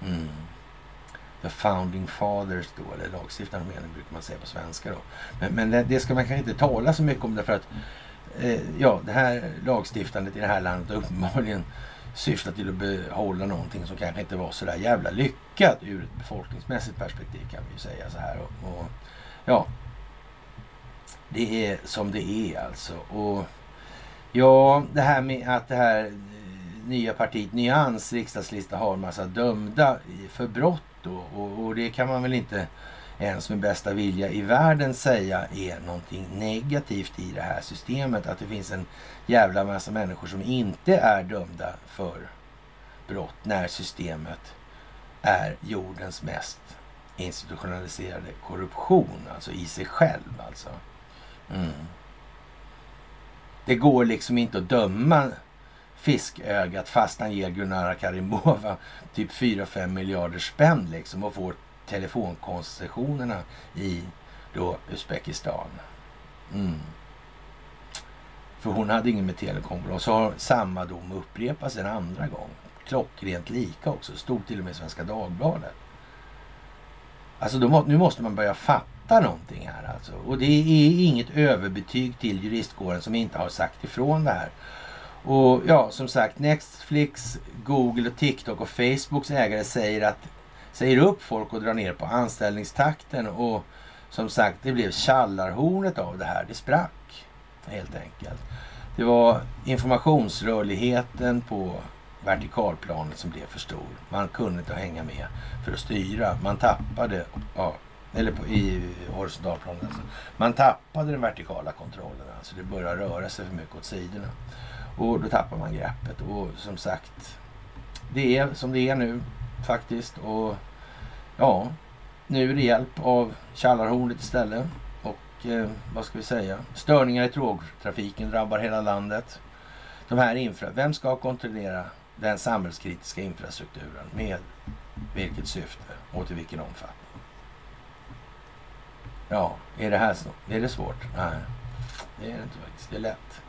Mm. The founding fathers då, eller lagstiftande mening brukar man säga på svenska då. Men, men det, det, ska man kanske inte tala så mycket om därför att eh, ja, det här lagstiftandet i det här landet har uppenbarligen syftar till att behålla någonting som kanske inte var så där jävla lyckat ur ett befolkningsmässigt perspektiv kan vi ju säga så här. Och, och, ja, det är som det är alltså. Och ja, det här med att det här eh, nya partiet Nyans riksdagslista har en massa dömda för brott då, och, och det kan man väl inte ens med bästa vilja i världen säga är någonting negativt i det här systemet. Att det finns en jävla massa människor som inte är dömda för brott när systemet är jordens mest institutionaliserade korruption, alltså i sig själv alltså. Mm. Det går liksom inte att döma fiskögat fast han ger Gunnar Karimova typ 4-5 miljarder spänn liksom och får telefonkoncessionerna i då Uzbekistan. Mm. För hon hade ingen med telekombolag. Så har samma dom upprepats en andra gång. Klockrent lika också. Stod till och med i Svenska Dagbladet. Alltså då, nu måste man börja fatta någonting här alltså. Och det är inget överbetyg till juristkåren som inte har sagt ifrån det här. Och ja, som sagt, Netflix, Google, och TikTok och Facebooks ägare säger att säger upp folk och drar ner på anställningstakten. Och som sagt, det blev tjallarhornet av det här. Det sprack helt enkelt. Det var informationsrörligheten på vertikalplanet som blev för stor. Man kunde inte hänga med för att styra. Man tappade, ja, eller på, i horisontalplanet. Alltså. Man tappade den vertikala kontrollen. Alltså det började röra sig för mycket åt sidorna. Och då tappar man greppet. Och som sagt, det är som det är nu faktiskt. Och ja, nu är det hjälp av Tjallarhornet istället. Och eh, vad ska vi säga? Störningar i tågtrafiken drabbar hela landet. De här infra Vem ska kontrollera den samhällskritiska infrastrukturen? Med vilket syfte och till vilken omfattning? Ja, är det här så? Är det svårt? Nej, det är det inte faktiskt. Det är lätt.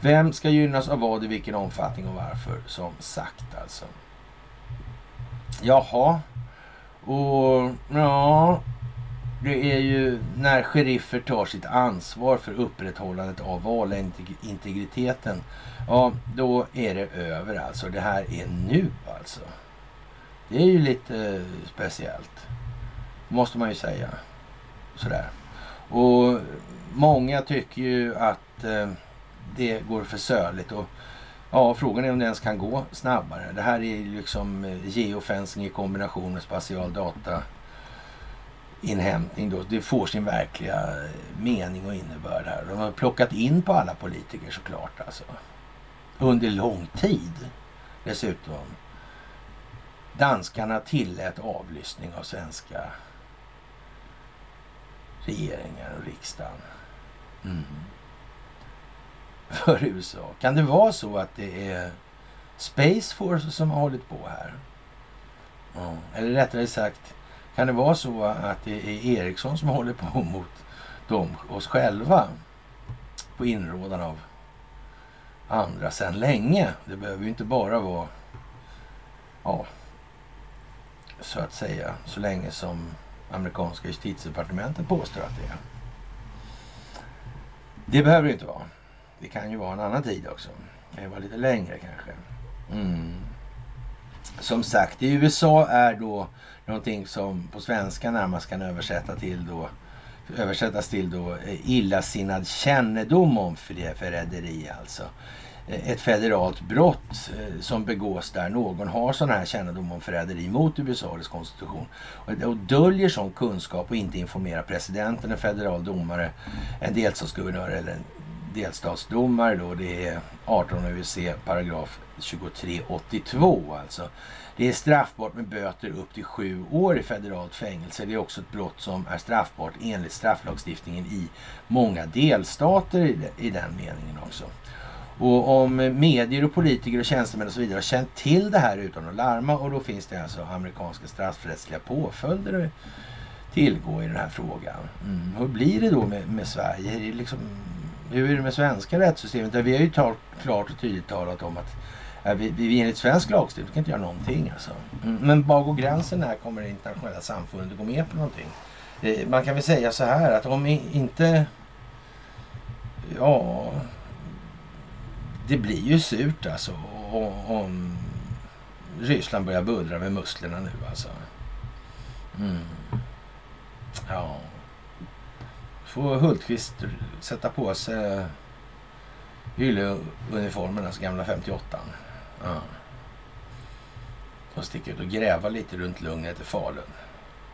Vem ska gynnas av vad, i vilken omfattning och varför? Som sagt alltså. Jaha. Och ja, det är ju när sheriffer tar sitt ansvar för upprätthållandet av valintegriteten. Ja, då är det över alltså. Det här är nu alltså. Det är ju lite speciellt. Måste man ju säga. Sådär. Och många tycker ju att eh, det går för söligt. Och Ja, frågan är om det ens kan gå snabbare. Det här är liksom eh, geofencing i kombination med spatial data inhämtning då. Det får sin verkliga eh, mening och innebörd här. De har plockat in på alla politiker såklart alltså. Under lång tid dessutom. Danskarna tillät avlyssning av svenska regeringar och riksdagen. Mm för USA? Kan det vara så att det är Space Force som har hållit på här? Ja. Eller rättare sagt, kan det vara så att det är Ericsson som håller på mot dem, oss själva på inrådan av andra sedan länge. Det behöver ju inte bara vara, ja, så att säga, så länge som amerikanska justitiedepartementet påstår att det är. Det behöver det inte vara. Det kan ju vara en annan tid också. Det kan vara lite längre kanske. Mm. Som sagt, i USA är då någonting som på svenska närmast kan översätta till då, översättas till då eh, illasinnad kännedom om förräderi alltså. Eh, ett federalt brott eh, som begås där någon har sån här kännedom om förräderi mot USAs konstitution och döljer sån kunskap och inte informerar presidenten, en federal domare, en delstatsguvernör eller en delstatsdomare då. Det är 18 UC paragraf 2382 alltså. Det är straffbart med böter upp till sju år i federalt fängelse. Det är också ett brott som är straffbart enligt strafflagstiftningen i många delstater i den meningen också. Och om medier och politiker och tjänstemän och så vidare har känt till det här utan att larma och då finns det alltså amerikanska straffrättsliga påföljder att tillgå i den här frågan. Mm. Hur blir det då med, med Sverige? Är det liksom, hur är det med svenska rättssystemet? Där vi har ju tar, klart och tydligt talat om att ja, vi, vi enligt svensk lagstiftning kan inte göra någonting. Alltså. Mm. Men var går gränsen när kommer det internationella samfundet att gå med på någonting? Eh, man kan väl säga så här att om inte ja, det blir ju surt alltså om Ryssland börjar bullra med musklerna nu alltså. Mm. Ja. Får Hultqvist sätta på sig hylleuniformen, alltså gamla 58. Ja. Och sticka ut och gräva lite runt Lugnet i Falun.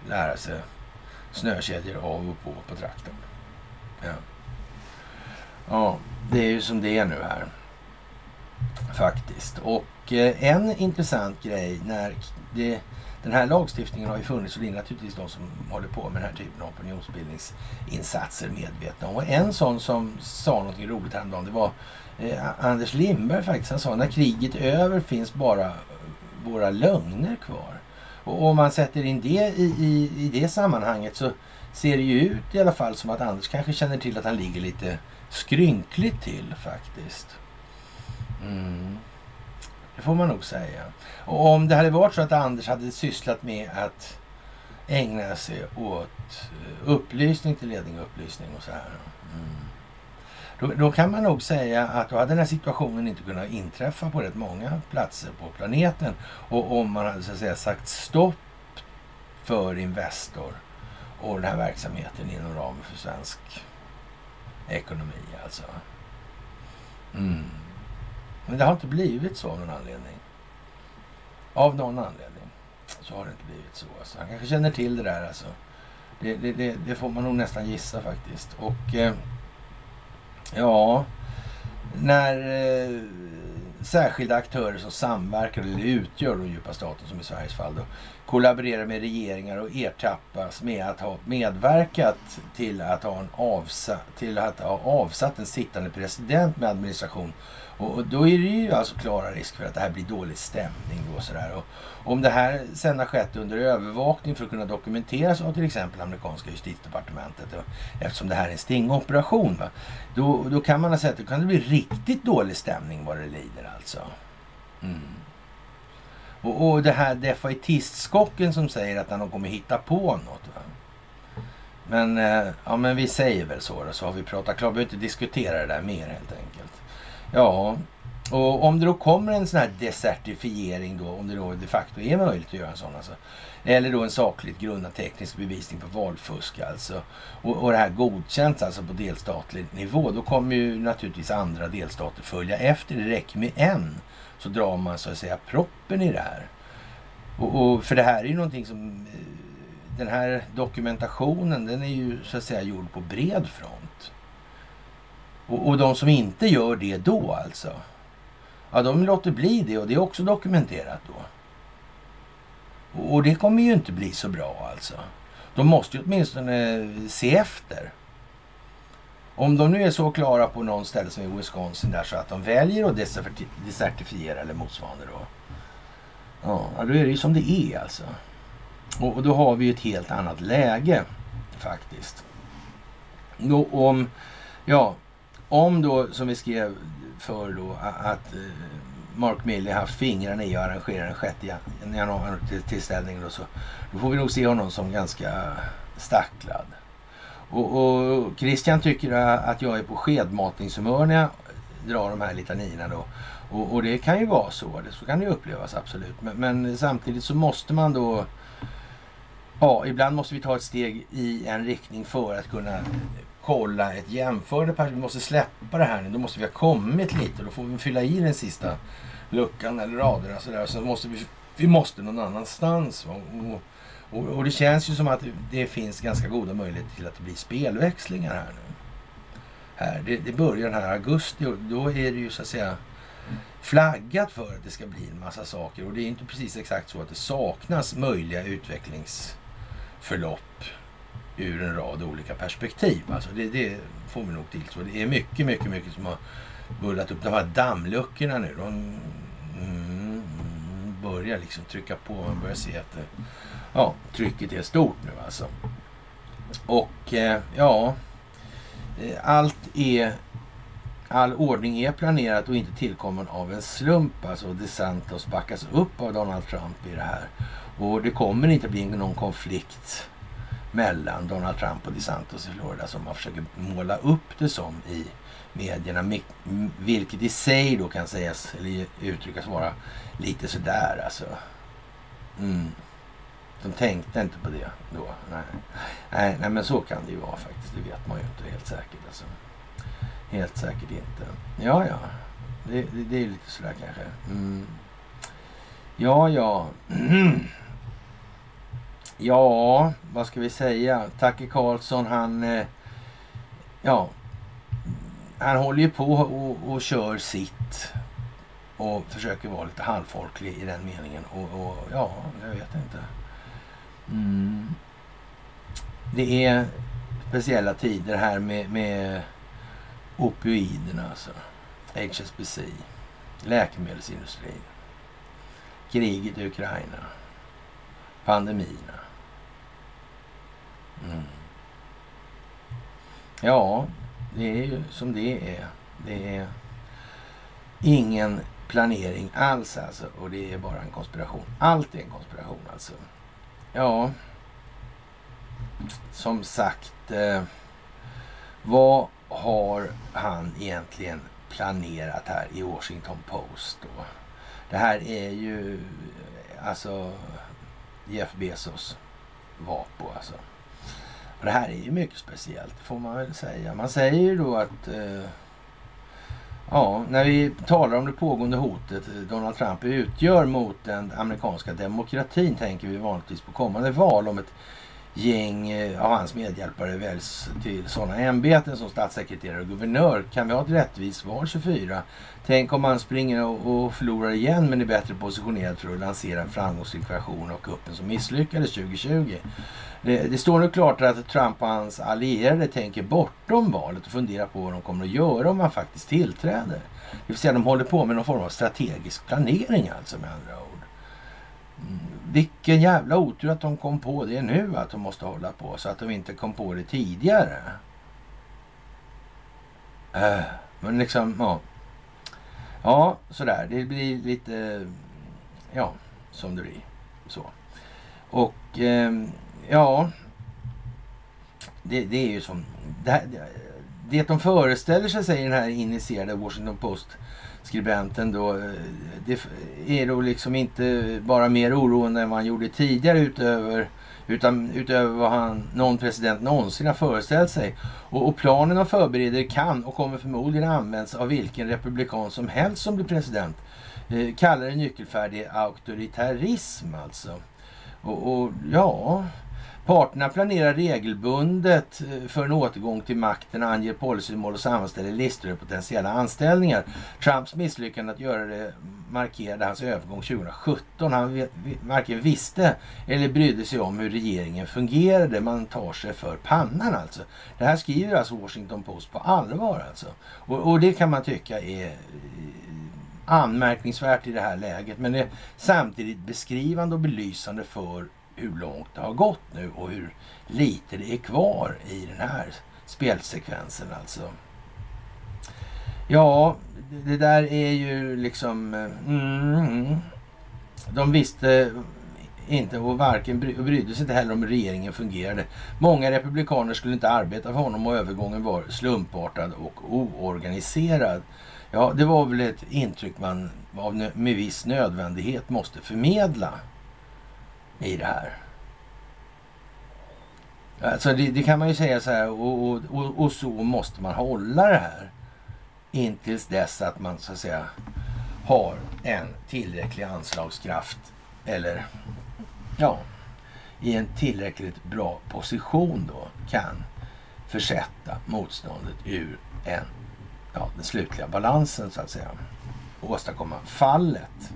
Lära sig snökedjor av och på på traktorn. Ja. ja, det är ju som det är nu här. Faktiskt. Och eh, en intressant grej när det, den här lagstiftningen har ju funnits och det är naturligtvis de som håller på med den här typen av opinionsbildningsinsatser medvetna. Och en sån som sa någonting roligt häromdagen det var eh, Anders Lindberg faktiskt. Han sa när kriget är över finns bara våra lögner kvar. Och om man sätter in det i, i, i det sammanhanget så ser det ju ut i alla fall som att Anders kanske känner till att han ligger lite skrynkligt till faktiskt. Mm. Det får man nog säga. Och om det hade varit så att Anders hade sysslat med att ägna sig åt eh, upplysning till ledning och upplysning och så här. Mm. Då, då, kan man nog säga att då hade den här situationen inte kunnat inträffa på rätt många platser på planeten. Och om man hade så att säga sagt stopp för Investor och den här verksamheten inom ramen för svensk ekonomi alltså. Mm. Men det har inte blivit så av någon anledning. Av någon anledning så har det inte blivit så. Alltså, han kanske känner till det där alltså. Det, det, det, det får man nog nästan gissa faktiskt. Och eh, ja, när eh, särskilda aktörer som samverkar eller utgör den djupa staten som i Sveriges fall då, kollaborerar med regeringar och ertappas med att ha medverkat till att ha, en avsa, till att ha avsatt en sittande president med administration och då är det ju alltså klara risk för att det här blir dålig stämning. Då, sådär. Och om det här sen har skett under övervakning för att kunna dokumenteras av till exempel amerikanska justitiedepartementet eftersom det här är en stingoperation. Va? Då, då kan man ha sett att det kan bli riktigt dålig stämning vad det lider alltså. Mm. Och, och det här defaitistskocken som säger att han kommer hitta på något. Va? Men, eh, ja, men vi säger väl så då, så har vi pratat klart. Vi behöver inte diskutera det där mer helt enkelt. Ja, och om det då kommer en sån här desertifiering då, om det då de facto är möjligt att göra en sån alltså. Eller då en sakligt grundad teknisk bevisning på valfusk alltså. Och, och det här godkänns alltså på delstatlig nivå. Då kommer ju naturligtvis andra delstater följa efter. Det räcker med en. Så drar man så att säga proppen i det här. Och, och för det här är ju någonting som eh, den här dokumentationen den är ju så att säga gjord på bred front. Och, och de som inte gör det då alltså, ja de låter bli det och det är också dokumenterat då. Och, och det kommer ju inte bli så bra alltså. De måste ju åtminstone eh, se efter. Om de nu är så klara på någon ställe som i Wisconsin där så att de väljer att desertifiera eller motsvarande då. Ja, då är det ju som det är alltså. Och, och då har vi ett helt annat läge faktiskt. Då, om, ja, om då, som vi skrev för då att eh, Mark Milley haft fingrarna i att arrangera den 6 januari-tillställningen. Så då får vi nog se honom som ganska stacklad. Och, och Christian tycker att jag är på skedmatningshumör när jag drar de här litanierna då. Och, och, det kan ju vara så, så kan det ju upplevas absolut. Men, men, samtidigt så måste man då... Ja, ibland måste vi ta ett steg i en riktning för att kunna kolla ett jämförande perspektiv. Vi måste släppa det här nu. Då måste vi ha kommit lite. Då får vi fylla i den sista luckan eller raderna sådär. Så måste vi, vi måste någon annanstans. Och, och, och, det känns ju som att det finns ganska goda möjligheter till att det blir spelväxlingar här nu. Här. Det, det börjar den här augusti och då är det ju så att säga flaggat för att det ska bli en massa saker. Och det är inte precis exakt så att det saknas möjliga utvecklingsförlopp ur en rad olika perspektiv. Alltså det, det får vi nog till. Så det är mycket, mycket, mycket som har bullat upp. De här dammluckorna nu, de mm, börjar liksom trycka på. Man börjar se att det, ja, trycket är stort nu alltså. Och eh, ja, eh, allt är all ordning är planerat och inte tillkommen av en slump. Alltså DeSantos backas upp av Donald Trump i det här. Och det kommer inte bli någon konflikt mellan Donald Trump och DeSantos i Florida som man försöker måla upp det som i medierna. Vilket i sig då kan sägas, eller uttryckas vara lite sådär alltså. Mm. De tänkte inte på det då. Nej. nej. Nej, men så kan det ju vara faktiskt. Det vet man ju inte helt säkert. Alltså. Helt säkert inte. Ja, ja. Det, det, det är lite sådär kanske. Mm. Ja, ja. Ja, vad ska vi säga? Tacke Karlsson, han... Eh, ja, han håller ju på och, och kör sitt och försöker vara lite halvfolklig i den meningen. Och, och ja, jag vet inte. Mm. Det är speciella tider här med, med opioiderna alltså. HSBC, läkemedelsindustrin, kriget i Ukraina, pandemierna. Mm. Ja, det är ju som det är. Det är ingen planering alls alltså. Och det är bara en konspiration. Allt är en konspiration alltså. Ja, som sagt. Eh, vad har han egentligen planerat här i Washington Post då? Det här är ju alltså Jeff Bezos Vapo alltså. Och det här är ju mycket speciellt, det får man väl säga. Man säger ju då att eh, ja, när vi talar om det pågående hotet eh, Donald Trump utgör mot den amerikanska demokratin tänker vi vanligtvis på kommande val om ett gäng eh, av hans medhjälpare väljs till sådana ämbeten som statssekreterare och guvernör. Kan vi ha ett rättvist val 24? Tänk om han springer och förlorar igen men är bättre positionerad för att lansera en framgångsrik version av kuppen som misslyckades 2020. Det, det, står nu klart att Trump och hans allierade tänker bortom valet och funderar på vad de kommer att göra om han faktiskt tillträder. Det vill säga de håller på med någon form av strategisk planering alltså med andra ord. Vilken jävla otur att de kom på det nu att de måste hålla på så att de inte kom på det tidigare. Äh, men liksom, ja. Ja, sådär. Det blir lite, ja, som det blir. Så. Och eh, ja, det, det, är ju som... Det, här, det de föreställer sig, säger den här initierade Washington Post skribenten då, eh, det är då liksom inte bara mer oroande än vad han gjorde tidigare utöver utan utöver vad han, någon president någonsin har föreställt sig. Och, och planen han förbereder kan och kommer förmodligen användas av vilken republikan som helst som blir president. Eh, kallar det nyckelfärdig auktoritarism alltså. Och, och ja, Parterna planerar regelbundet eh, för en återgång till makten, anger policymål och sammanställer listor över potentiella anställningar. Trumps misslyckande att göra det markerade hans övergång 2017. Han varken visste eller brydde sig om hur regeringen fungerade. Man tar sig för pannan alltså. Det här skriver alltså Washington Post på allvar alltså. Och, och det kan man tycka är eh, anmärkningsvärt i det här läget. Men det är samtidigt beskrivande och belysande för hur långt det har gått nu och hur lite det är kvar i den här spelsekvensen alltså. Ja, det där är ju liksom... Eh, mm, de visste inte och varken brydde sig inte heller om hur regeringen fungerade. Många republikaner skulle inte arbeta för honom och övergången var slumpartad och oorganiserad. Ja, det var väl ett intryck man av, med viss nödvändighet måste förmedla i det här. Alltså det, det kan man ju säga så här och, och, och, och, så måste man hålla det här. Intills dess att man så att säga har en tillräcklig anslagskraft eller ja, i en tillräckligt bra position då kan försätta motståndet ur en, ja, den slutliga balansen så att säga. Och åstadkomma fallet.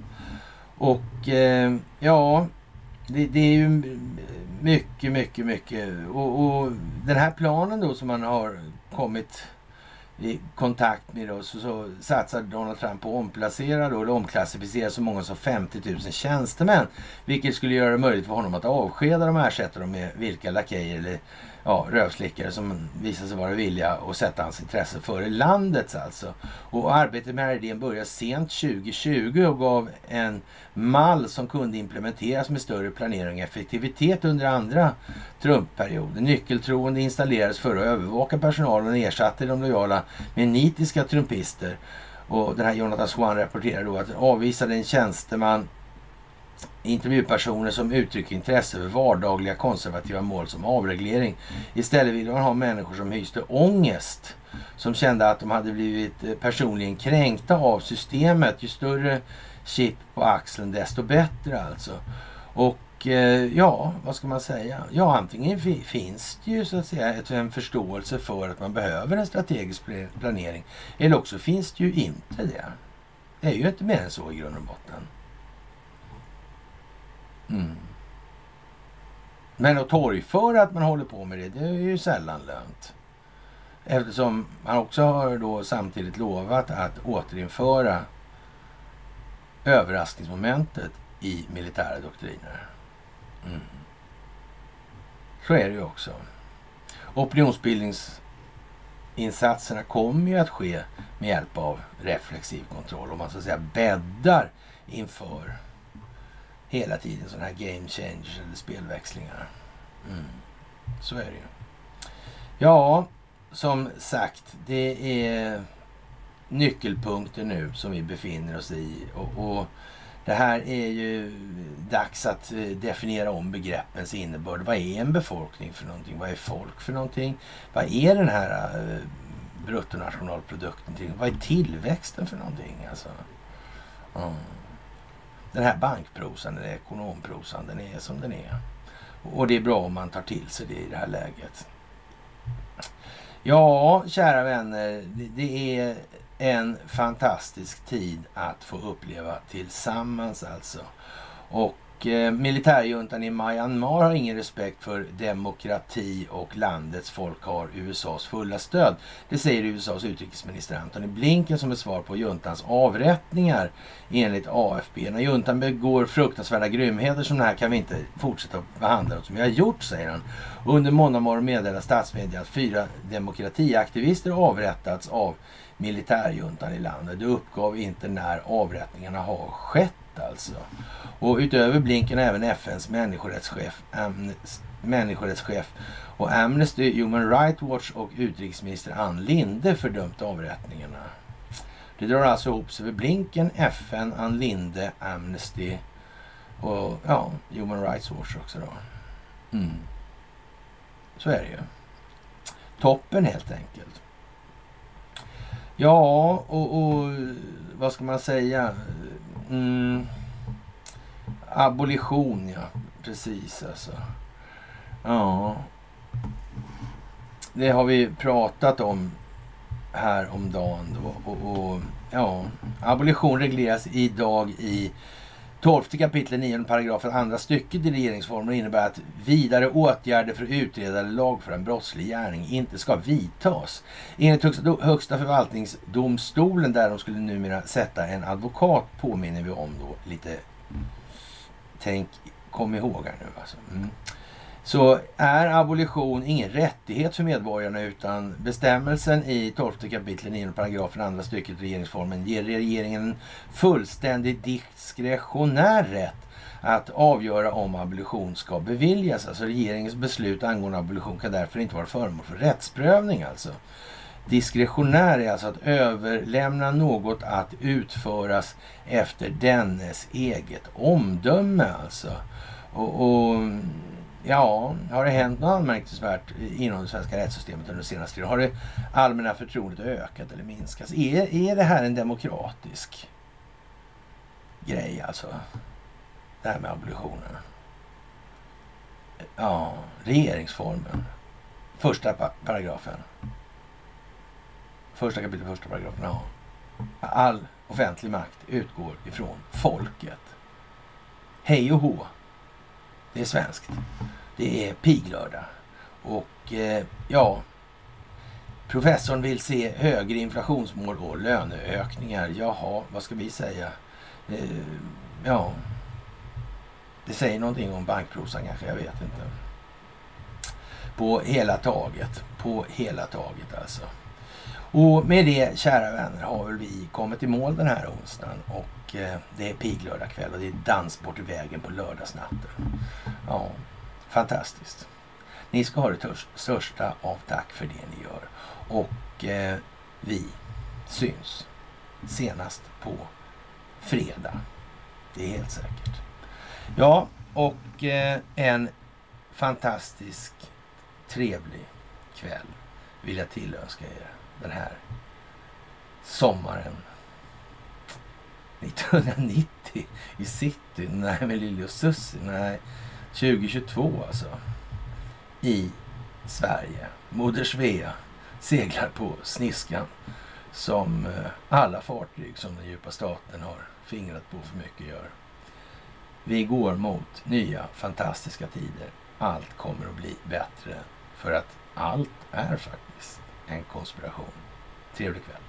Och eh, ja, det, det, är ju mycket, mycket, mycket. Och, och, den här planen då som man har kommit i kontakt med då så, så satsar Donald Trump på att omplacera då, eller omklassificera så många som 50 000 tjänstemän. Vilket skulle göra det möjligt för honom att avskeda dem och ersätta dem med vilka lakejer eller ja, rövslickare som visar sig vara villiga att sätta hans intresse före landets alltså. Och arbetet med den här idén började sent 2020 och gav en mall som kunde implementeras med större planering och effektivitet under andra Trumpperioden. Nyckeltroende installerades för att övervaka personalen och ersatte de lojala med nitiska trumpister. Och den här Jonathan Swan rapporterar då att avvisade en tjänsteman intervjupersoner som uttrycker intresse för vardagliga konservativa mål som avreglering. Istället vill man ha människor som hyste ångest, som kände att de hade blivit eh, personligen kränkta av systemet. Ju större chip på axeln desto bättre alltså. Och eh, ja, vad ska man säga? Ja, antingen finns det ju så att säga en förståelse för att man behöver en strategisk planering. Eller också finns det ju inte det. Det är ju inte mer än så i grund och botten. Mm. Men att torgföra att man håller på med det, det är ju sällan lönt. Eftersom han också har då samtidigt lovat att återinföra överraskningsmomentet i militära doktriner. Mm. Så är det ju också. Opinionsbildningsinsatserna kommer ju att ske med hjälp av reflexiv kontroll. Om man så att säga bäddar inför hela tiden sådana här game changers eller spelväxlingar. Mm. Så är det ju. Ja, som sagt, det är nyckelpunkter nu som vi befinner oss i. Och, och det här är ju dags att eh, definiera om begreppens innebörd. Vad är en befolkning för någonting? Vad är folk för någonting? Vad är den här eh, bruttonationalprodukten till? Vad är tillväxten för någonting? Alltså, mm den här bankprosan, eller ekonomprosan, den är som den är. Och det är bra om man tar till sig det i det här läget. Ja, kära vänner, det är en fantastisk tid att få uppleva tillsammans alltså. Och och eh, militärjuntan i Myanmar har ingen respekt för demokrati och landets folk har USAs fulla stöd. Det säger USAs utrikesminister Antony Blinken som ett svar på juntans avrättningar enligt AFP. När juntan begår fruktansvärda grymheter som det här kan vi inte fortsätta behandla som vi har gjort, säger han. Under måndag morgon meddelar statsmedia att fyra demokratiaktivister avrättats av militärjuntan i landet. Det uppgav inte när avrättningarna har skett alltså. Och utöver Blinken även FNs människorättschef, människorättschef och Amnesty, Human Rights Watch och utrikesminister Ann Linde fördömt avrättningarna. Det drar alltså ihop sig för Blinken, FN, Ann Linde, Amnesty och ja, Human Rights Watch också då. Mm. Så är det ju. Toppen helt enkelt. Ja, och, och vad ska man säga? Mm. Abolition, ja. Precis alltså. Ja. Det har vi pratat om här om dagen då. Och, och, ja, abolition regleras idag i 12 kapitel 9 paragrafen andra stycket i regeringsformen innebär att vidare åtgärder för att utreda eller lagföra en brottslig gärning inte ska vidtas. Enligt högsta, högsta förvaltningsdomstolen där de skulle numera sätta en advokat påminner vi om då lite Tänk, kom ihåg här nu alltså. Mm så är abolition ingen rättighet för medborgarna utan bestämmelsen i 12 kapitel 9 paragrafen andra stycket regeringsformen ger regeringen en fullständig diskretionär rätt att avgöra om abolition ska beviljas. Alltså regeringens beslut angående abolition kan därför inte vara föremål för rättsprövning alltså. Diskretionär är alltså att överlämna något att utföras efter dennes eget omdöme alltså. Och, och Ja, har det hänt något anmärkningsvärt inom det svenska rättssystemet under senaste tiden? Har det allmänna förtroendet ökat eller minskat? Är, är det här en demokratisk grej alltså? Det här med abolitionen. Ja, regeringsformen. Första paragrafen. Första kapitlet, första paragrafen. Ja. All offentlig makt utgår ifrån folket. Hej och hå. Det är svenskt. Det är piglördag. Och eh, ja, professorn vill se högre inflationsmål och löneökningar. Jaha, vad ska vi säga? Eh, ja, det säger någonting om bankprosan kanske, jag vet inte. På hela taget, på hela taget alltså. Och med det, kära vänner, har väl vi kommit i mål den här onsdagen. Och eh, det är piglördag kväll och det är dans bort i vägen på lördagsnatten. Ja, fantastiskt. Ni ska ha det största av tack för det ni gör. Och eh, vi syns senast på fredag. Det är helt säkert. Ja, och eh, en fantastisk trevlig kväll vill jag tillönska er den här sommaren 1990 i city. Nej, med Lili och Susie. Nej, 2022 alltså. I Sverige. Moder Svea seglar på sniskan som eh, alla fartyg som den djupa staten har fingrat på för mycket gör. Vi går mot nya fantastiska tider. Allt kommer att bli bättre för att allt är faktiskt en konspiration. Trevlig kväll.